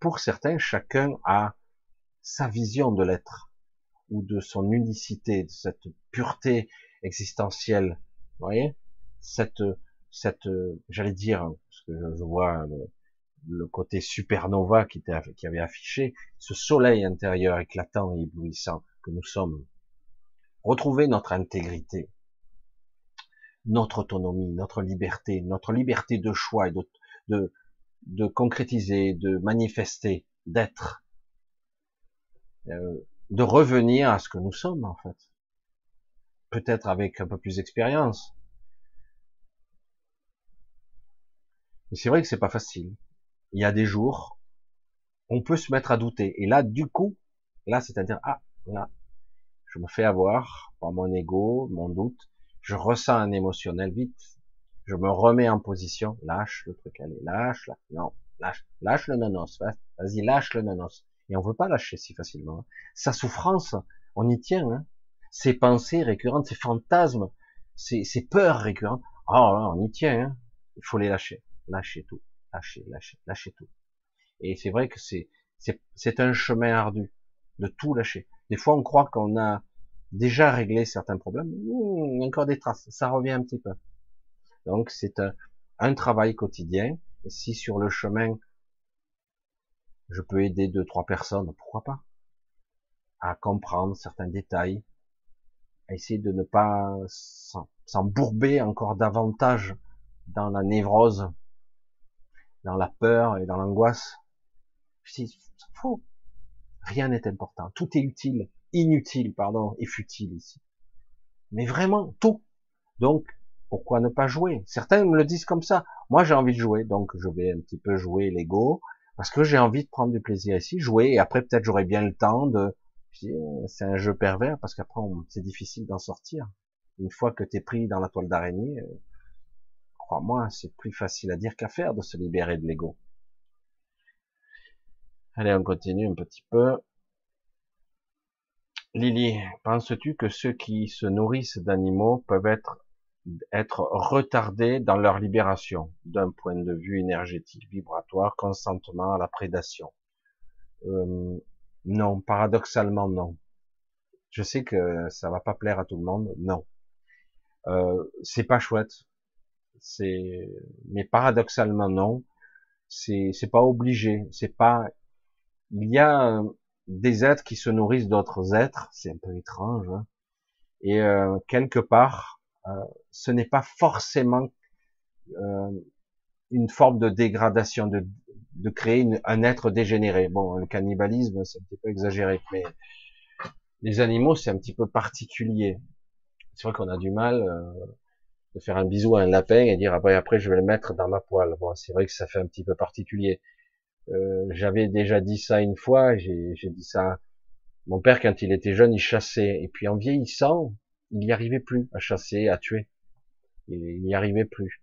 Speaker 1: pour certains, chacun a sa vision de l'être, ou de son unicité, de cette pureté existentielle. Vous voyez? Cette, cette, j'allais dire, parce que je vois le côté supernova qui, était, qui avait affiché, ce soleil intérieur éclatant et éblouissant que nous sommes. Retrouver notre intégrité, notre autonomie, notre liberté, notre liberté de choix et de, de, de concrétiser, de manifester, d'être, euh, de revenir à ce que nous sommes en fait. Peut-être avec un peu plus d'expérience. Mais c'est vrai que c'est pas facile il y a des jours, on peut se mettre à douter. Et là, du coup, là, c'est-à-dire, ah, là, je me fais avoir par mon ego, mon doute, je ressens un émotionnel vite, je me remets en position, lâche le truc, allez, lâche, là, non, lâche, lâche le nonos, vas-y, lâche le nonos. Et on veut pas lâcher si facilement. Hein. Sa souffrance, on y tient, hein. Ses pensées récurrentes, ses fantasmes, ses, peurs récurrentes, oh, on y tient, hein. Il faut les lâcher, lâcher tout lâcher, lâcher, lâcher tout. Et c'est vrai que c'est, c'est, un chemin ardu de tout lâcher. Des fois, on croit qu'on a déjà réglé certains problèmes. il y a encore des traces. Ça revient un petit peu. Donc, c'est un, un travail quotidien. Et si sur le chemin, je peux aider deux, trois personnes, pourquoi pas? À comprendre certains détails, à essayer de ne pas s'embourber encore davantage dans la névrose dans la peur et dans l'angoisse. c'est faux. Rien n'est important. Tout est utile, inutile, pardon, et futile ici. Mais vraiment, tout. Donc, pourquoi ne pas jouer? Certains me le disent comme ça. Moi, j'ai envie de jouer, donc je vais un petit peu jouer l'ego, parce que j'ai envie de prendre du plaisir ici, jouer, et après peut-être j'aurai bien le temps de... C'est un jeu pervers, parce qu'après, c'est difficile d'en sortir. Une fois que tu es pris dans la toile d'araignée, euh, crois-moi, c'est plus facile à dire qu'à faire de se libérer de l'ego. Allez, on continue un petit peu. Lily, penses-tu que ceux qui se nourrissent d'animaux peuvent être, retardés dans leur libération? D'un point de vue énergétique, vibratoire, consentement à la prédation euh, Non, paradoxalement non. Je sais que ça va pas plaire à tout le monde, non. Euh, c'est pas chouette c'est, mais paradoxalement non. C'est, c'est pas obligé. C'est pas. Il y a euh, des êtres qui se nourrissent d'autres êtres. C'est un peu étrange. Hein. Et euh, quelque part, euh, ce n'est pas forcément euh, une forme de dégradation, de, de créer un être dégénéré. Bon, le cannibalisme, c'est un petit peu exagéré, mais les animaux, c'est un petit peu particulier. C'est vrai qu'on a du mal. Euh, de faire un bisou à un lapin et dire après, après je vais le mettre dans ma poêle. Bon, c'est vrai que ça fait un petit peu particulier. Euh, J'avais déjà dit ça une fois, j'ai dit ça. Mon père, quand il était jeune, il chassait. Et puis en vieillissant, il n'y arrivait plus à chasser, à tuer. Il n'y arrivait plus.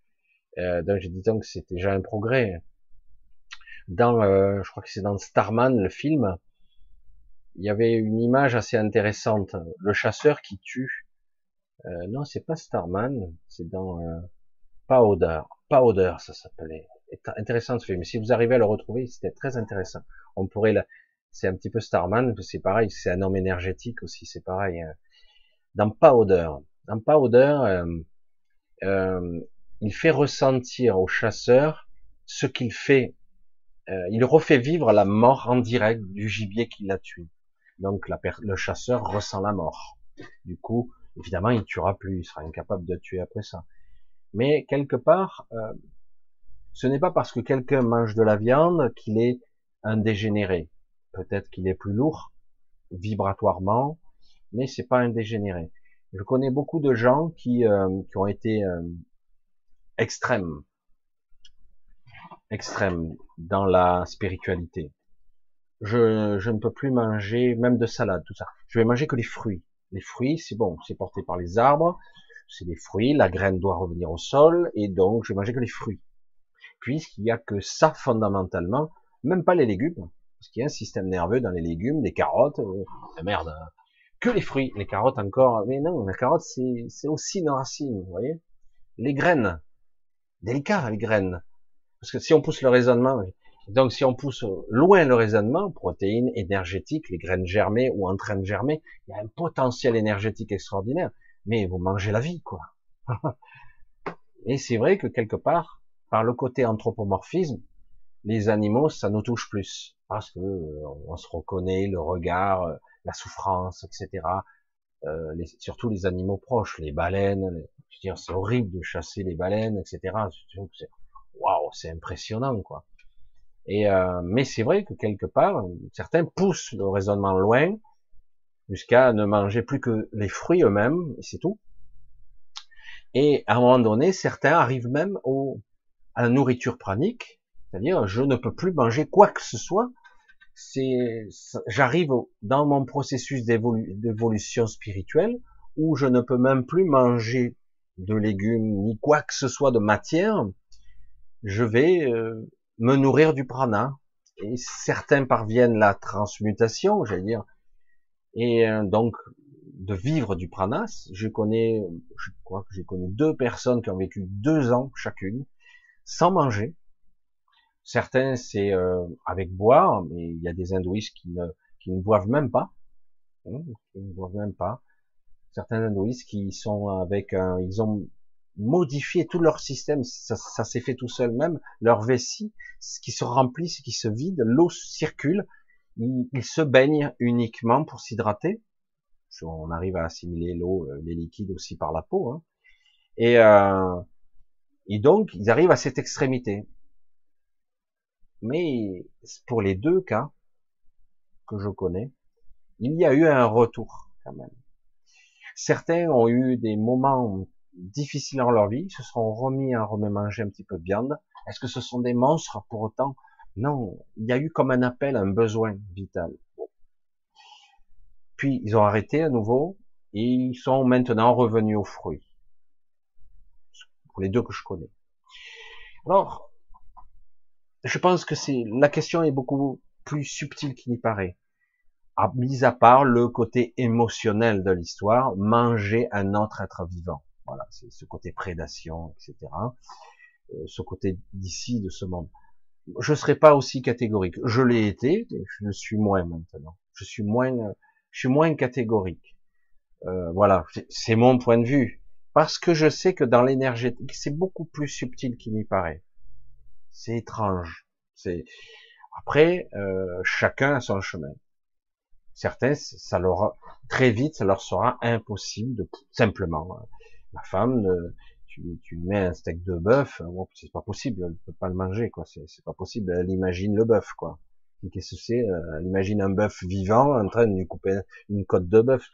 Speaker 1: Euh, donc j'ai dit donc c'était déjà un progrès. Dans, euh, je crois que c'est dans Starman, le film, il y avait une image assez intéressante. Le chasseur qui tue euh, non, c'est pas Starman, c'est dans euh, Powder. Powder, ça s'appelait. Intéressant ce film. Si vous arrivez à le retrouver, c'était très intéressant. On pourrait, la... c'est un petit peu Starman, c'est pareil, c'est un homme énergétique aussi, c'est pareil. Hein. Dans Powder, dans Powder, euh, euh, il fait ressentir au chasseur ce qu'il fait. Euh, il refait vivre la mort en direct du gibier qui l'a tué. Donc le chasseur ressent la mort. Du coup, Évidemment, il tuera plus, il sera incapable de tuer après ça. Mais quelque part, euh, ce n'est pas parce que quelqu'un mange de la viande qu'il est un dégénéré. Peut-être qu'il est plus lourd vibratoirement, mais c'est pas un dégénéré. Je connais beaucoup de gens qui, euh, qui ont été euh, extrêmes, extrêmes dans la spiritualité. Je, je ne peux plus manger même de salade, tout ça. Je vais manger que les fruits. Les fruits, c'est bon, c'est porté par les arbres, c'est des fruits, la graine doit revenir au sol, et donc je vais manger que les fruits. Puisqu'il n'y a que ça fondamentalement, même pas les légumes, parce qu'il y a un système nerveux dans les légumes, des carottes, euh, merde, que les fruits, les carottes encore, mais non, la carotte c'est aussi une racine, vous voyez. Les graines, délicat les graines, parce que si on pousse le raisonnement, donc si on pousse loin le raisonnement, protéines, énergétiques, les graines germées ou en train de germer, il y a un potentiel énergétique extraordinaire mais vous mangez la vie, quoi. Et c'est vrai que quelque part, par le côté anthropomorphisme, les animaux, ça nous touche plus, parce que euh, on se reconnaît, le regard, euh, la souffrance, etc. Euh, les, surtout les animaux proches, les baleines. je veux dire, c'est horrible de chasser les baleines, etc. Waouh, c'est impressionnant, quoi. Et euh, mais c'est vrai que quelque part, certains poussent le raisonnement loin jusqu'à ne manger plus que les fruits eux-mêmes, et c'est tout. Et à un moment donné, certains arrivent même au, à la nourriture pranique, c'est-à-dire je ne peux plus manger quoi que ce soit. C'est, j'arrive dans mon processus d'évolution spirituelle où je ne peux même plus manger de légumes ni quoi que ce soit de matière. Je vais euh, me nourrir du prana. Et certains parviennent la transmutation, j'allais dire, et euh, donc de vivre du pranas. Je connais, je crois que j'ai connu deux personnes qui ont vécu deux ans chacune sans manger. Certains c'est euh, avec boire, mais il y a des hindouistes qui ne, qui ne boivent même pas, hein, qui ne boivent même pas. Certains hindouistes qui sont avec un, ils ont modifié tout leur système, ça, ça s'est fait tout seul même, leur vessie, ce qui se remplit, ce qui se vide, l'eau circule, il, se baigne uniquement pour s'hydrater. On arrive à assimiler l'eau, euh, les liquides aussi par la peau. Hein. Et, euh, et donc, ils arrivent à cette extrémité. Mais pour les deux cas que je connais, il y a eu un retour quand même. Certains ont eu des moments difficiles dans leur vie, se sont remis à manger un petit peu de viande. Est-ce que ce sont des monstres pour autant? Non, il y a eu comme un appel, un besoin vital. Puis ils ont arrêté à nouveau et ils sont maintenant revenus aux fruits. Pour les deux que je connais. Alors, je pense que c'est la question est beaucoup plus subtile qu'il n'y paraît. À, mis à part le côté émotionnel de l'histoire, manger un autre être vivant. Voilà, c'est ce côté prédation, etc. Euh, ce côté d'ici, de ce monde je serai pas aussi catégorique. Je l'ai été, je le suis moins maintenant. Je suis moins, je suis moins catégorique. Euh, voilà, c'est mon point de vue. Parce que je sais que dans l'énergétique, c'est beaucoup plus subtil qu'il n'y paraît. C'est étrange. C'est après, euh, chacun a son chemin. Certains, ça leur très vite, ça leur sera impossible de simplement. Ma femme tu, tu mets un steak de bœuf, bon, c'est pas possible, elle peut pas le manger, quoi. C'est pas possible. Elle imagine le bœuf, quoi. Qu'est-ce que c'est Elle imagine un bœuf vivant en train de lui couper une côte de bœuf.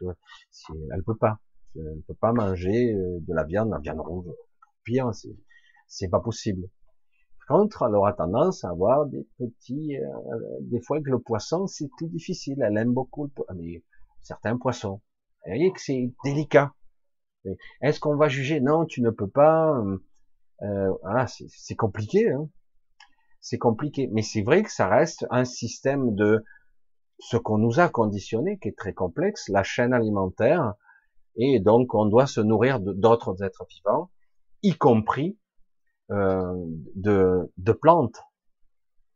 Speaker 1: Elle peut pas. Elle peut pas manger euh, de la viande, la viande rouge. Pire, c'est c'est pas possible. Par contre, elle aura tendance à avoir des petits, euh, des fois que le poisson, c'est plus difficile. Elle aime beaucoup le certains poissons. Vous voyez que c'est délicat. Est-ce qu'on va juger? Non, tu ne peux pas. Euh, voilà, c'est compliqué. Hein c'est compliqué. Mais c'est vrai que ça reste un système de ce qu'on nous a conditionné, qui est très complexe, la chaîne alimentaire, et donc on doit se nourrir d'autres êtres vivants, y compris euh, de, de plantes.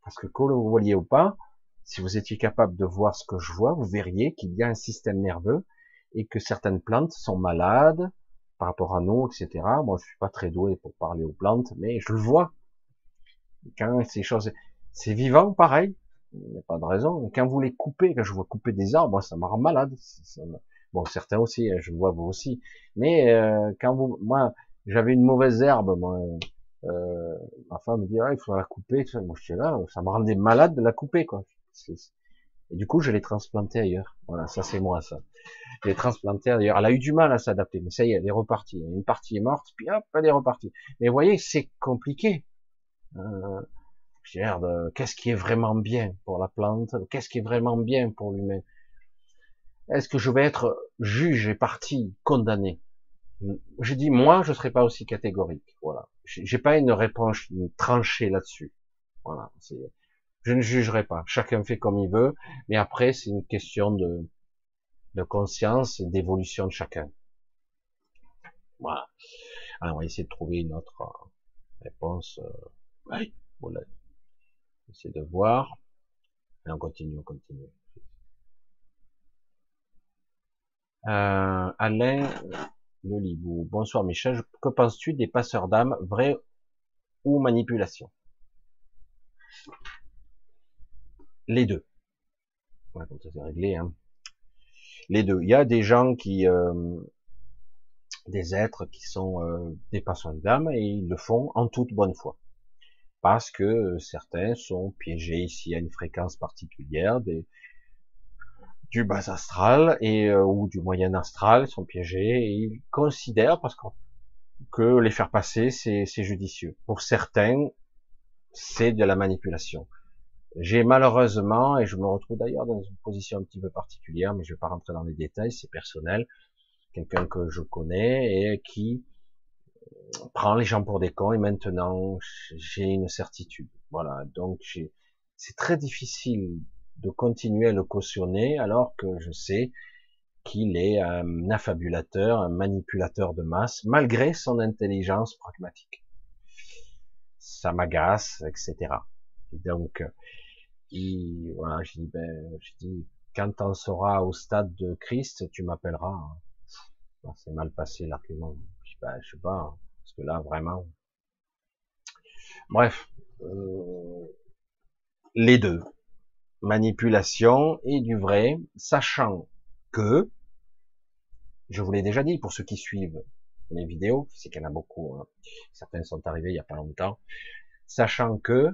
Speaker 1: Parce que que vous voyez ou pas, si vous étiez capable de voir ce que je vois, vous verriez qu'il y a un système nerveux et que certaines plantes sont malades, par rapport à nous, etc. Moi, je suis pas très doué pour parler aux plantes, mais je le vois. Quand ces choses, c'est vivant, pareil. Il n'y a pas de raison. Quand vous les coupez, quand je vois couper des arbres, ça me rend malade. Bon, certains aussi, hein, je vois vous aussi. Mais euh, quand vous, moi, j'avais une mauvaise herbe, moi, euh, ma femme me dit, ah, il faut la couper. Moi, je suis là, ça me rendait malade de la couper, quoi. Et du coup, je l'ai transplantée ailleurs. Voilà, ça c'est moi, ça. Je l'ai transplantée ailleurs. Elle a eu du mal à s'adapter, mais ça y est, elle est repartie. Une partie est morte, puis hop, elle est repartie. Mais vous voyez, c'est compliqué. Euh, qu'est-ce qui est vraiment bien pour la plante? Qu'est-ce qui est vraiment bien pour l'humain? Est-ce que je vais être juge et parti, condamné? Je dis moi, je serais pas aussi catégorique. Voilà. J'ai pas une réponse tranchée là-dessus. Voilà. Je ne jugerai pas. Chacun fait comme il veut, mais après c'est une question de, conscience et d'évolution de chacun. Voilà. Alors, on va essayer de trouver une autre euh, réponse. Euh, oui, voilà. Essayer de voir. Et on continue, on continue. Euh, Alain Le Libou. Bonsoir Michel. Que penses-tu des passeurs d'âme, vrai ou manipulation? Les deux. Ouais, comme ça c'est réglé. Hein. Les deux. Il y a des gens qui, euh, des êtres qui sont euh, des passeurs d'âme et ils le font en toute bonne foi. Parce que certains sont piégés ici à une fréquence particulière, du bas astral et euh, ou du moyen astral sont piégés et ils considèrent parce que les faire passer c'est judicieux. Pour certains, c'est de la manipulation. J'ai malheureusement, et je me retrouve d'ailleurs dans une position un petit peu particulière, mais je vais pas rentrer dans les détails, c'est personnel, quelqu'un que je connais et qui prend les gens pour des cons et maintenant j'ai une certitude. Voilà, donc c'est très difficile de continuer à le cautionner alors que je sais qu'il est un affabulateur, un manipulateur de masse, malgré son intelligence pragmatique. Ça m'agace, etc. Donc, il, voilà, je dis, ben, je dis, quand on sera au stade de Christ, tu m'appelleras. Hein. C'est mal passé l'argument. Je, ben, je sais pas, hein, parce que là, vraiment. Bref, euh, les deux manipulation et du vrai, sachant que, je vous l'ai déjà dit pour ceux qui suivent mes vidéos, c'est qu'il y en a beaucoup, hein. certains sont arrivés il y a pas longtemps, sachant que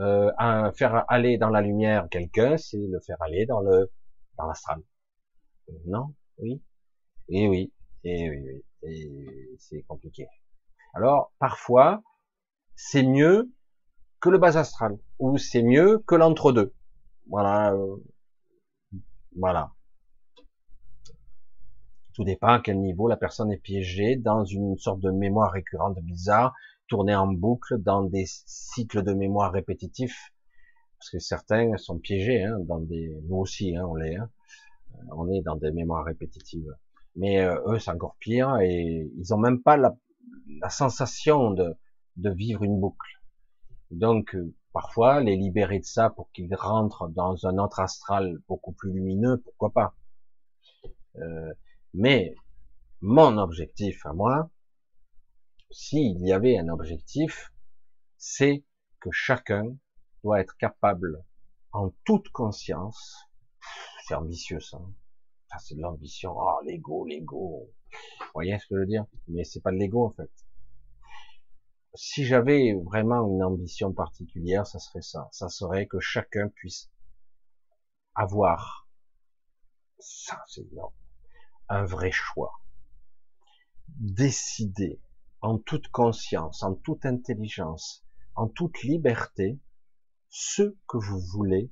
Speaker 1: euh, faire aller dans la lumière quelqu'un, c'est le faire aller dans le dans l'astral. Non? Oui? Et oui, et oui, oui, et c'est compliqué. Alors parfois, c'est mieux que le bas astral, ou c'est mieux que l'entre-deux. Voilà, euh, voilà. Tout dépend à quel niveau la personne est piégée dans une sorte de mémoire récurrente bizarre, tournée en boucle dans des cycles de mémoire répétitifs. Parce que certains sont piégés hein, dans des, nous aussi, hein, on l'est. Hein. On est dans des mémoires répétitives. Mais euh, eux, c'est encore pire et ils ont même pas la, la sensation de, de vivre une boucle. Donc, euh, parfois les libérer de ça pour qu'ils rentrent dans un autre astral beaucoup plus lumineux, pourquoi pas. Euh, mais mon objectif à moi, s'il y avait un objectif, c'est que chacun doit être capable, en toute conscience, c'est ambitieux ça, hein. c'est de l'ambition, oh l'ego, l'ego, vous voyez ce que je veux dire? Mais c'est pas de l'ego en fait, si j'avais vraiment une ambition particulière, ça serait ça. Ça serait que chacun puisse avoir, ça c'est énorme, un vrai choix. Décider en toute conscience, en toute intelligence, en toute liberté, ce que vous voulez,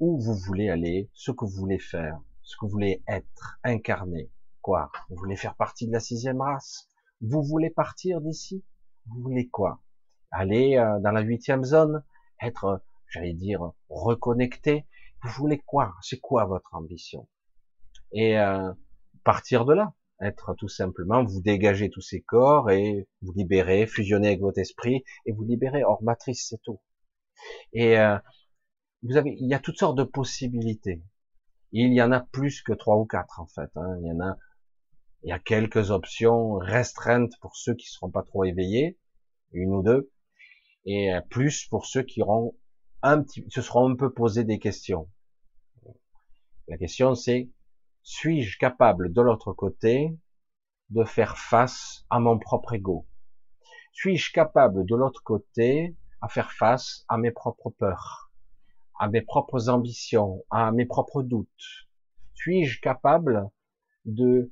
Speaker 1: où vous voulez aller, ce que vous voulez faire, ce que vous voulez être, incarner. Quoi? Vous voulez faire partie de la sixième race? Vous voulez partir d'ici? Vous voulez quoi? Aller euh, dans la huitième zone? Être, j'allais dire, reconnecté? Vous voulez quoi? C'est quoi votre ambition? Et euh, partir de là, être tout simplement, vous dégager tous ces corps et vous libérer, fusionner avec votre esprit et vous libérer hors matrice, c'est tout. Et euh, vous avez, il y a toutes sortes de possibilités. Il y en a plus que trois ou quatre en fait. Hein. Il y en a il y a quelques options restreintes pour ceux qui ne seront pas trop éveillés, une ou deux, et plus pour ceux qui auront un petit, se seront un peu posé des questions. La question c'est, suis-je capable de l'autre côté de faire face à mon propre ego? Suis-je capable de l'autre côté à faire face à mes propres peurs, à mes propres ambitions, à mes propres doutes? Suis-je capable de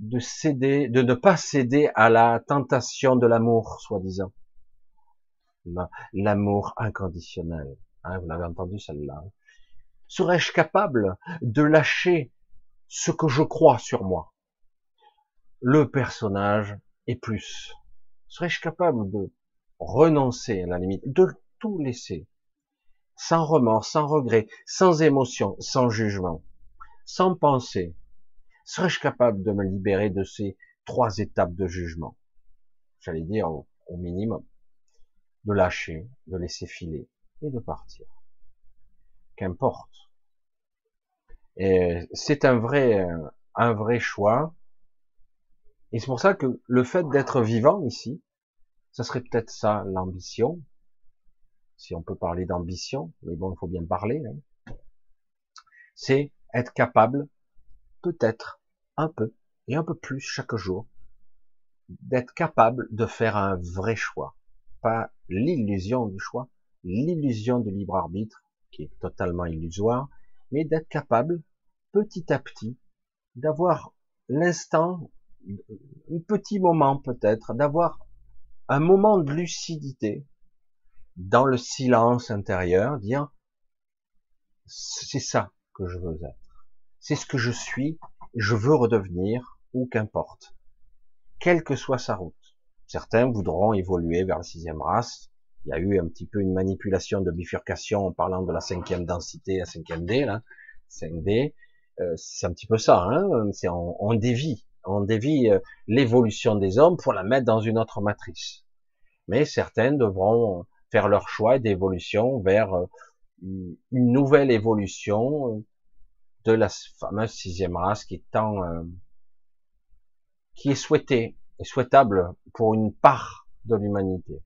Speaker 1: de céder, de ne pas céder à la tentation de l'amour, soi-disant? L'amour inconditionnel. Hein, vous l'avez entendu celle-là. Serais-je capable de lâcher ce que je crois sur moi le personnage et plus. Serais-je capable de renoncer à la limite, de tout laisser, sans remords, sans regret, sans émotion, sans jugement, sans pensée Serais-je capable de me libérer de ces trois étapes de jugement? J'allais dire au, au minimum. De lâcher, de laisser filer et de partir. Qu'importe. C'est un vrai, un vrai choix. Et c'est pour ça que le fait d'être vivant ici, ça serait peut-être ça l'ambition, si on peut parler d'ambition, mais bon, il faut bien parler. Hein. C'est être capable, peut-être un peu et un peu plus chaque jour, d'être capable de faire un vrai choix, pas l'illusion du choix, l'illusion du libre arbitre qui est totalement illusoire, mais d'être capable petit à petit d'avoir l'instant, un petit moment peut-être, d'avoir un moment de lucidité dans le silence intérieur, dire c'est ça que je veux être, c'est ce que je suis, je veux redevenir, ou qu'importe, quelle que soit sa route. Certains voudront évoluer vers la sixième race. Il y a eu un petit peu une manipulation de bifurcation en parlant de la cinquième densité, la cinquième D, là, 5D. Euh, c'est un petit peu ça, hein c'est on, on, dévie, on dévie euh, l'évolution des hommes pour la mettre dans une autre matrice. Mais certains devront faire leur choix d'évolution vers euh, une nouvelle évolution de la fameuse sixième race qui est tant qui est souhaitée et souhaitable pour une part de l'humanité.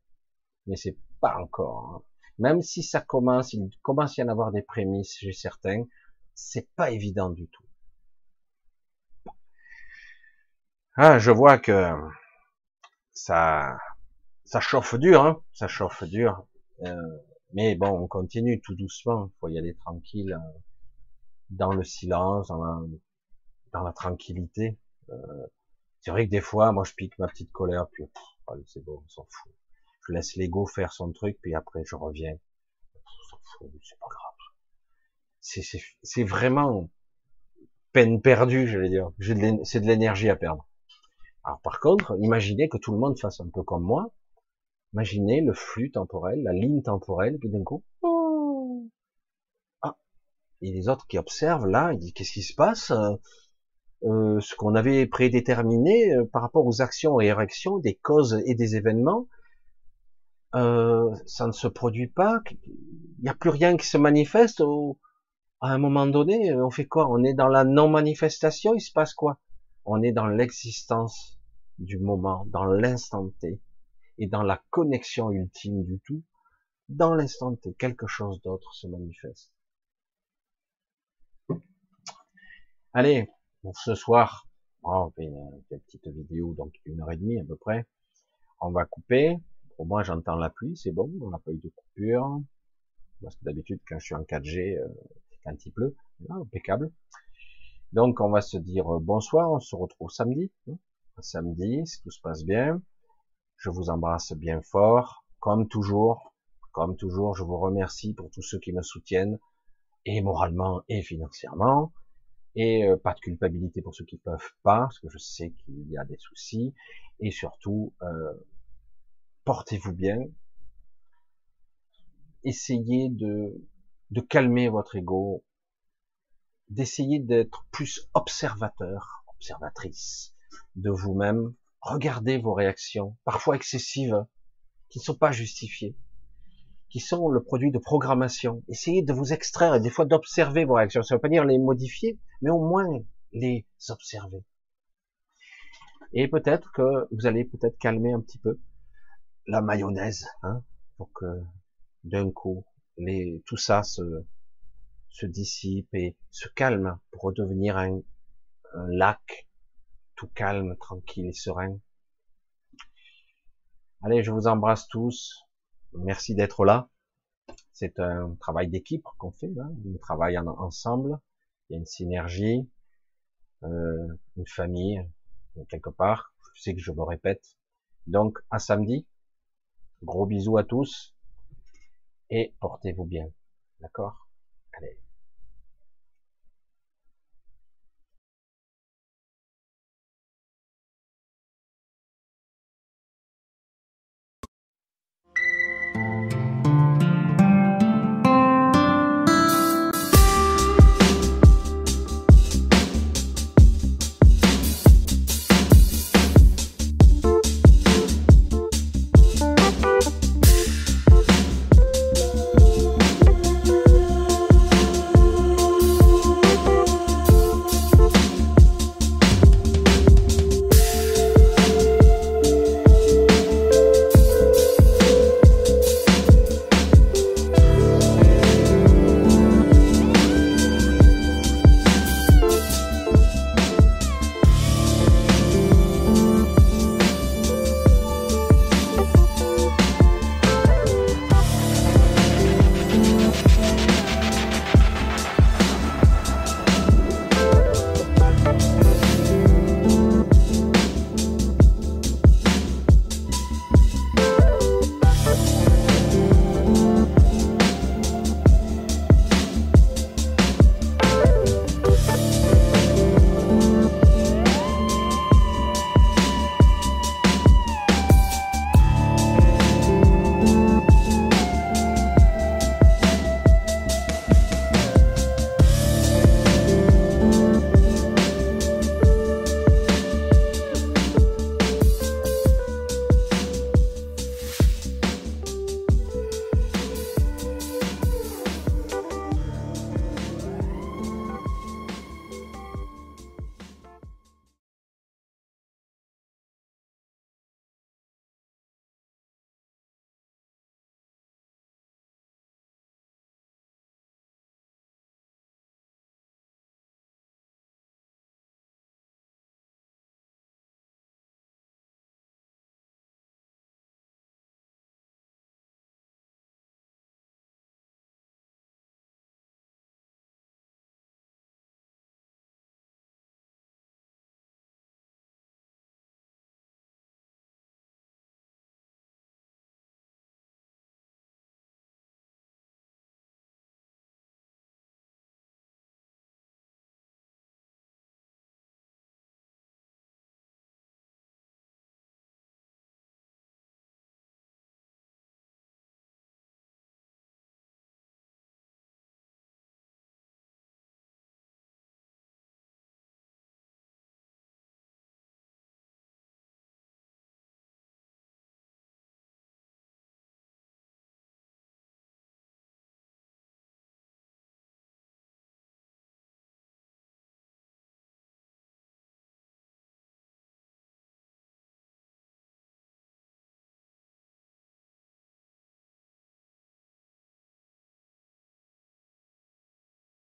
Speaker 1: Mais c'est pas encore. Hein. Même si ça commence, il commence à y en avoir des prémices chez certains, c'est pas évident du tout. Ah, je vois que ça, ça chauffe dur, hein ça chauffe dur. Euh, mais bon, on continue tout doucement. Il faut y aller tranquille, euh, dans le silence, dans la, dans la tranquillité. Euh, c'est vrai que des fois, moi, je pique ma petite colère, puis c'est bon, on s'en fout. Je laisse l'ego faire son truc, puis après, je reviens. On s'en fout, c'est pas grave c'est vraiment peine perdue, je vais dire. C'est de l'énergie à perdre. Alors par contre, imaginez que tout le monde fasse un peu comme moi. Imaginez le flux temporel, la ligne temporelle, puis d'un coup, oh ah, et les autres qui observent là, ils disent qu'est-ce qui se passe euh, Ce qu'on avait prédéterminé euh, par rapport aux actions et réactions, des causes et des événements, euh, ça ne se produit pas. Il n'y a plus rien qui se manifeste à un moment donné, on fait quoi? On est dans la non-manifestation, il se passe quoi? On est dans l'existence du moment, dans l'instant T, et dans la connexion ultime du tout. Dans l'instant T, quelque chose d'autre se manifeste. Allez, pour ce soir, on fait une, petite vidéo, donc une heure et demie à peu près. On va couper. Pour moi, j'entends la pluie, c'est bon, on n'a pas eu de coupure. Parce que d'habitude, quand je suis en 4G, un petit peu, impeccable. Donc on va se dire euh, bonsoir, on se retrouve samedi. Hein. Samedi, si tout se passe bien. Je vous embrasse bien fort, comme toujours. Comme toujours, je vous remercie pour tous ceux qui me soutiennent, et moralement et financièrement. Et euh, pas de culpabilité pour ceux qui peuvent pas, parce que je sais qu'il y a des soucis. Et surtout, euh, portez-vous bien. Essayez de de calmer votre ego, d'essayer d'être plus observateur, observatrice de vous-même. Regardez vos réactions, parfois excessives, qui ne sont pas justifiées, qui sont le produit de programmation. Essayez de vous extraire et des fois d'observer vos réactions. Ça ne veut pas dire les modifier, mais au moins les observer. Et peut-être que vous allez peut-être calmer un petit peu la mayonnaise, hein, pour que d'un coup tout ça se, dissipe et se calme pour redevenir un, un lac tout calme, tranquille et serein. Allez, je vous embrasse tous. Merci d'être là. C'est un travail d'équipe qu'on fait, là. on travaille ensemble. Il y a une synergie, euh, une famille, quelque part. Je sais que je me répète. Donc, à samedi. Gros bisous à tous et portez-vous bien. D'accord? Allez.